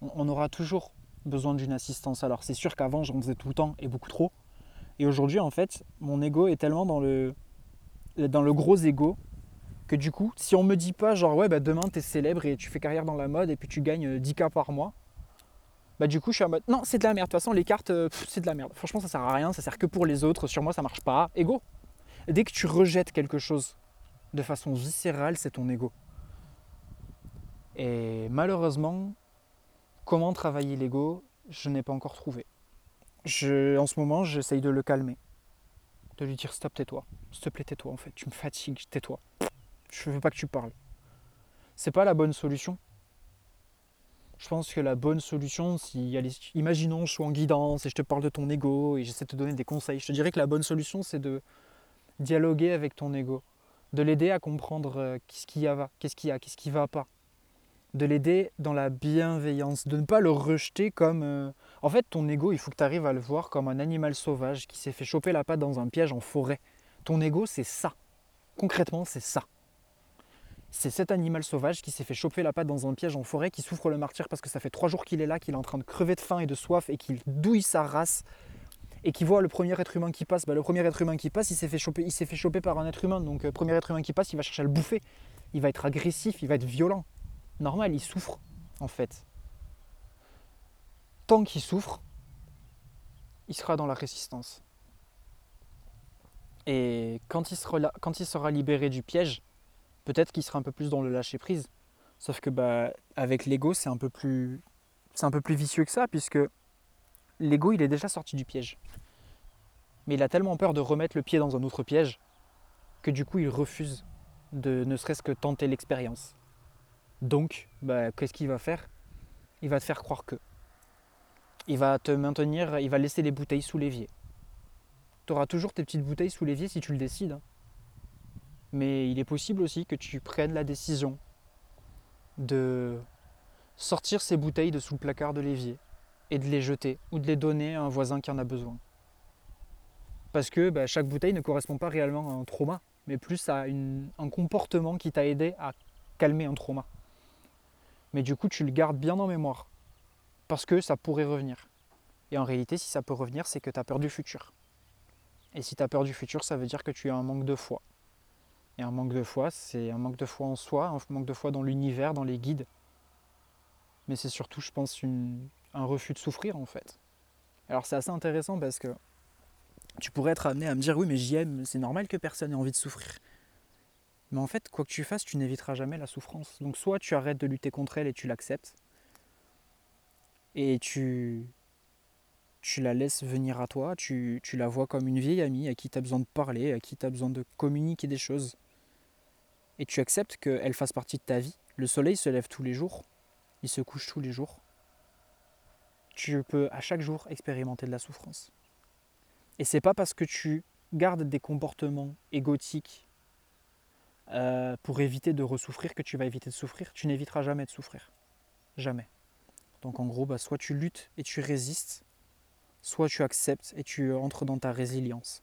on aura toujours besoin d'une assistance. Alors c'est sûr qu'avant j'en faisais tout le temps et beaucoup trop. Et aujourd'hui en fait mon ego est tellement dans le, dans le gros ego que du coup si on me dit pas genre ouais bah demain es célèbre et tu fais carrière dans la mode et puis tu gagnes 10k euh, par mois. Bah du coup je suis en mode non c'est de la merde. De toute façon les cartes euh, c'est de la merde. Franchement ça sert à rien, ça sert que pour les autres. Sur moi ça marche pas. Ego. Dès que tu rejettes quelque chose de façon viscérale c'est ton ego. Et malheureusement Comment travailler l'ego Je n'ai pas encore trouvé. Je, en ce moment, j'essaye de le calmer. De lui dire stop, tais-toi. S'il te plaît, tais-toi en fait. Tu me fatigues, tais-toi. Je veux pas que tu parles. C'est pas la bonne solution. Je pense que la bonne solution, si imaginons je suis en guidance et je te parle de ton ego et j'essaie de te donner des conseils, je te dirais que la bonne solution c'est de dialoguer avec ton ego, de l'aider à comprendre euh, qu'est-ce qu'il y a, qu'est-ce qu'il y a, qu'est-ce qui va pas, de l'aider dans la bienveillance, de ne pas le rejeter comme... Euh, en fait, ton ego, il faut que tu arrives à le voir comme un animal sauvage qui s'est fait choper la patte dans un piège en forêt. Ton ego, c'est ça. Concrètement, c'est ça. C'est cet animal sauvage qui s'est fait choper la patte dans un piège en forêt, qui souffre le martyr parce que ça fait trois jours qu'il est là, qu'il est en train de crever de faim et de soif et qu'il douille sa race et qui voit le premier être humain qui passe, bah, le premier être humain qui passe, il s'est fait choper, il s'est fait choper par un être humain. Donc le premier être humain qui passe, il va chercher à le bouffer. Il va être agressif, il va être violent. Normal, il souffre en fait. Tant qu'il souffre, il sera dans la résistance. Et quand il sera libéré du piège, peut-être qu'il sera un peu plus dans le lâcher prise. Sauf que bah, avec l'ego, c'est un peu plus vicieux que ça, puisque l'ego, il est déjà sorti du piège. Mais il a tellement peur de remettre le pied dans un autre piège que du coup, il refuse de ne serait-ce que tenter l'expérience. Donc, bah, qu'est-ce qu'il va faire? Il va te faire croire que. Il va te maintenir, il va laisser les bouteilles sous l'évier. Tu auras toujours tes petites bouteilles sous l'évier si tu le décides. Hein. Mais il est possible aussi que tu prennes la décision de sortir ces bouteilles de sous le placard de l'évier et de les jeter ou de les donner à un voisin qui en a besoin. Parce que bah, chaque bouteille ne correspond pas réellement à un trauma, mais plus à un comportement qui t'a aidé à calmer un trauma. Mais du coup, tu le gardes bien en mémoire, parce que ça pourrait revenir. Et en réalité, si ça peut revenir, c'est que tu as peur du futur. Et si tu as peur du futur, ça veut dire que tu as un manque de foi. Et un manque de foi, c'est un manque de foi en soi, un manque de foi dans l'univers, dans les guides, mais c'est surtout, je pense, un refus de souffrir en fait. Alors c'est assez intéressant parce que tu pourrais être amené à me dire oui mais j'aime, c'est normal que personne ait envie de souffrir. Mais en fait, quoi que tu fasses, tu n'éviteras jamais la souffrance. Donc soit tu arrêtes de lutter contre elle et tu l'acceptes, et tu, tu la laisses venir à toi, tu la vois comme une vieille amie à qui tu as besoin de parler, à qui tu as besoin de communiquer des choses. Et tu acceptes qu'elle fasse partie de ta vie. Le soleil se lève tous les jours, il se couche tous les jours. Tu peux à chaque jour expérimenter de la souffrance. Et c'est pas parce que tu gardes des comportements égotiques euh, pour éviter de ressouffrir que tu vas éviter de souffrir. Tu n'éviteras jamais de souffrir. Jamais. Donc en gros, bah, soit tu luttes et tu résistes, soit tu acceptes et tu entres dans ta résilience.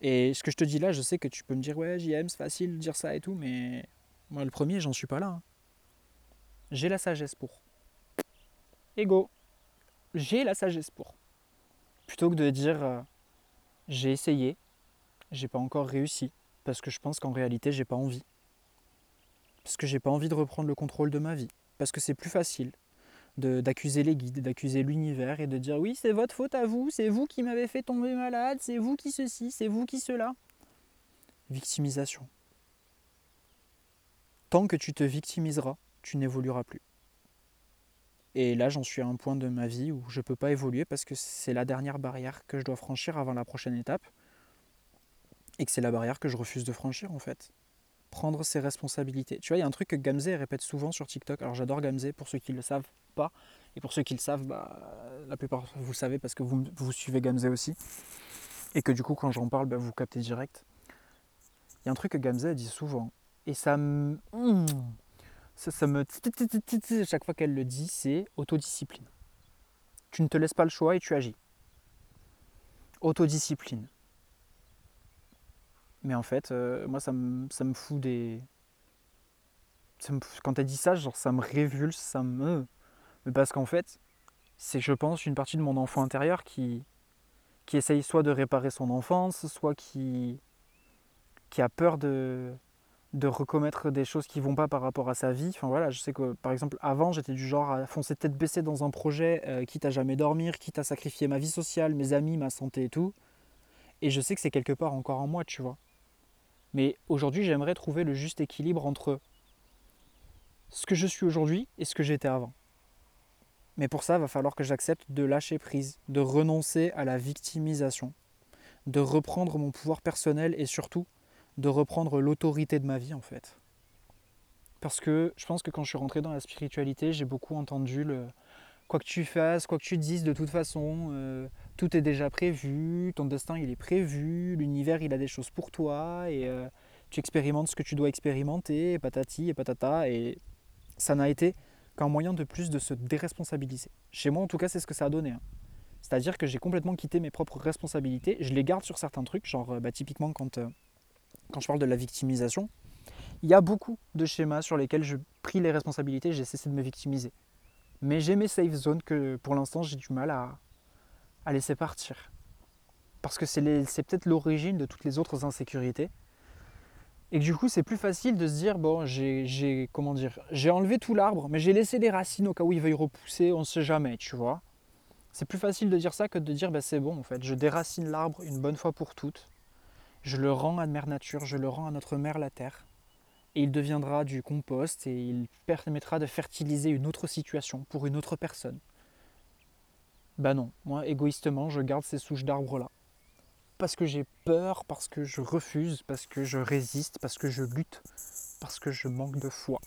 Et ce que je te dis là, je sais que tu peux me dire ouais JM c'est facile de dire ça et tout, mais moi le premier j'en suis pas là. Hein j'ai la sagesse pour. Ego, j'ai la sagesse pour. Plutôt que de dire euh, j'ai essayé, j'ai pas encore réussi, parce que je pense qu'en réalité j'ai pas envie. Parce que j'ai pas envie de reprendre le contrôle de ma vie. Parce que c'est plus facile d'accuser les guides, d'accuser l'univers et de dire oui c'est votre faute à vous, c'est vous qui m'avez fait tomber malade, c'est vous qui ceci, c'est vous qui cela. Victimisation. Tant que tu te victimiseras, tu n'évolueras plus. Et là, j'en suis à un point de ma vie où je ne peux pas évoluer parce que c'est la dernière barrière que je dois franchir avant la prochaine étape. Et que c'est la barrière que je refuse de franchir en fait. Prendre ses responsabilités. Tu vois, il y a un truc que Gamze répète souvent sur TikTok. Alors j'adore Gamze pour ceux qui ne le savent pas. Et pour ceux qui le savent, bah, la plupart vous le savez parce que vous, vous suivez Gamze aussi. Et que du coup, quand j'en parle, bah, vous captez direct. Il y a un truc que Gamze dit souvent. Et ça me. Hmm, ça, me chaque fois qu'elle le dit, c'est autodiscipline. Tu ne te laisses pas le choix et tu agis. Autodiscipline. Mais en fait, euh, moi, ça me, ça me fout des. quand elle dit ça, genre, ça me révulse, ça me. Mais parce qu'en fait, c'est, je pense, une partie de mon enfant intérieur qui, qui essaye soit de réparer son enfance, soit qui, qui a peur de, de recommettre des choses qui vont pas par rapport à sa vie. Enfin voilà, je sais que par exemple avant j'étais du genre à foncer tête baissée dans un projet, euh, quitte à jamais dormir, quitte à sacrifier ma vie sociale, mes amis, ma santé et tout. Et je sais que c'est quelque part encore en moi, tu vois. Mais aujourd'hui j'aimerais trouver le juste équilibre entre ce que je suis aujourd'hui et ce que j'étais avant. Mais pour ça, il va falloir que j'accepte de lâcher prise, de renoncer à la victimisation, de reprendre mon pouvoir personnel et surtout de reprendre l'autorité de ma vie en fait. Parce que je pense que quand je suis rentré dans la spiritualité, j'ai beaucoup entendu le quoi que tu fasses, quoi que tu dises, de toute façon, euh, tout est déjà prévu, ton destin il est prévu, l'univers il a des choses pour toi et euh, tu expérimentes ce que tu dois expérimenter, et patati et patata. Et ça n'a été qu'un moyen de plus de se déresponsabiliser. Chez moi en tout cas, c'est ce que ça a donné. Hein. C'est-à-dire que j'ai complètement quitté mes propres responsabilités. Je les garde sur certains trucs, genre euh, bah, typiquement quand quand je parle de la victimisation, il y a beaucoup de schémas sur lesquels je pris les responsabilités, j'ai cessé de me victimiser. Mais j'ai mes safe zones que pour l'instant j'ai du mal à, laisser partir. Parce que c'est peut-être l'origine de toutes les autres insécurités. Et que du coup, c'est plus facile de se dire bon, j'ai comment j'ai enlevé tout l'arbre, mais j'ai laissé des racines au cas où il veuille repousser, on ne sait jamais, tu vois. C'est plus facile de dire ça que de dire ben, c'est bon en fait, je déracine l'arbre une bonne fois pour toutes. Je le rends à Mère Nature, je le rends à notre mère la Terre. Et il deviendra du compost et il permettra de fertiliser une autre situation pour une autre personne. Ben non, moi égoïstement, je garde ces souches d'arbres là parce que j'ai peur, parce que je refuse, parce que je résiste, parce que je lutte, parce que je manque de foi.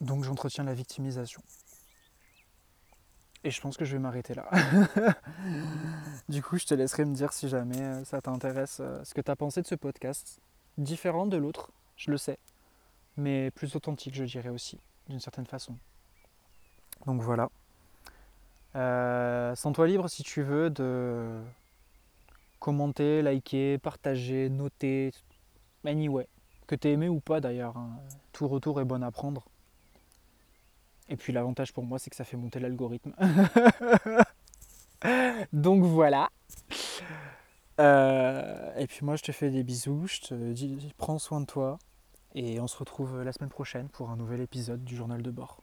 Donc j'entretiens la victimisation. Et je pense que je vais m'arrêter là. du coup, je te laisserai me dire si jamais euh, ça t'intéresse euh, ce que tu pensé de ce podcast. Différent de l'autre, je le sais, mais plus authentique, je dirais aussi, d'une certaine façon. Donc voilà. Euh, Sens-toi libre si tu veux de commenter, liker, partager, noter, anyway. Que tu aimé ou pas d'ailleurs. Hein. Tout retour est bon à prendre. Et puis l'avantage pour moi, c'est que ça fait monter l'algorithme. Donc voilà. Euh, et puis moi, je te fais des bisous. Je te dis, prends soin de toi. Et on se retrouve la semaine prochaine pour un nouvel épisode du journal de bord.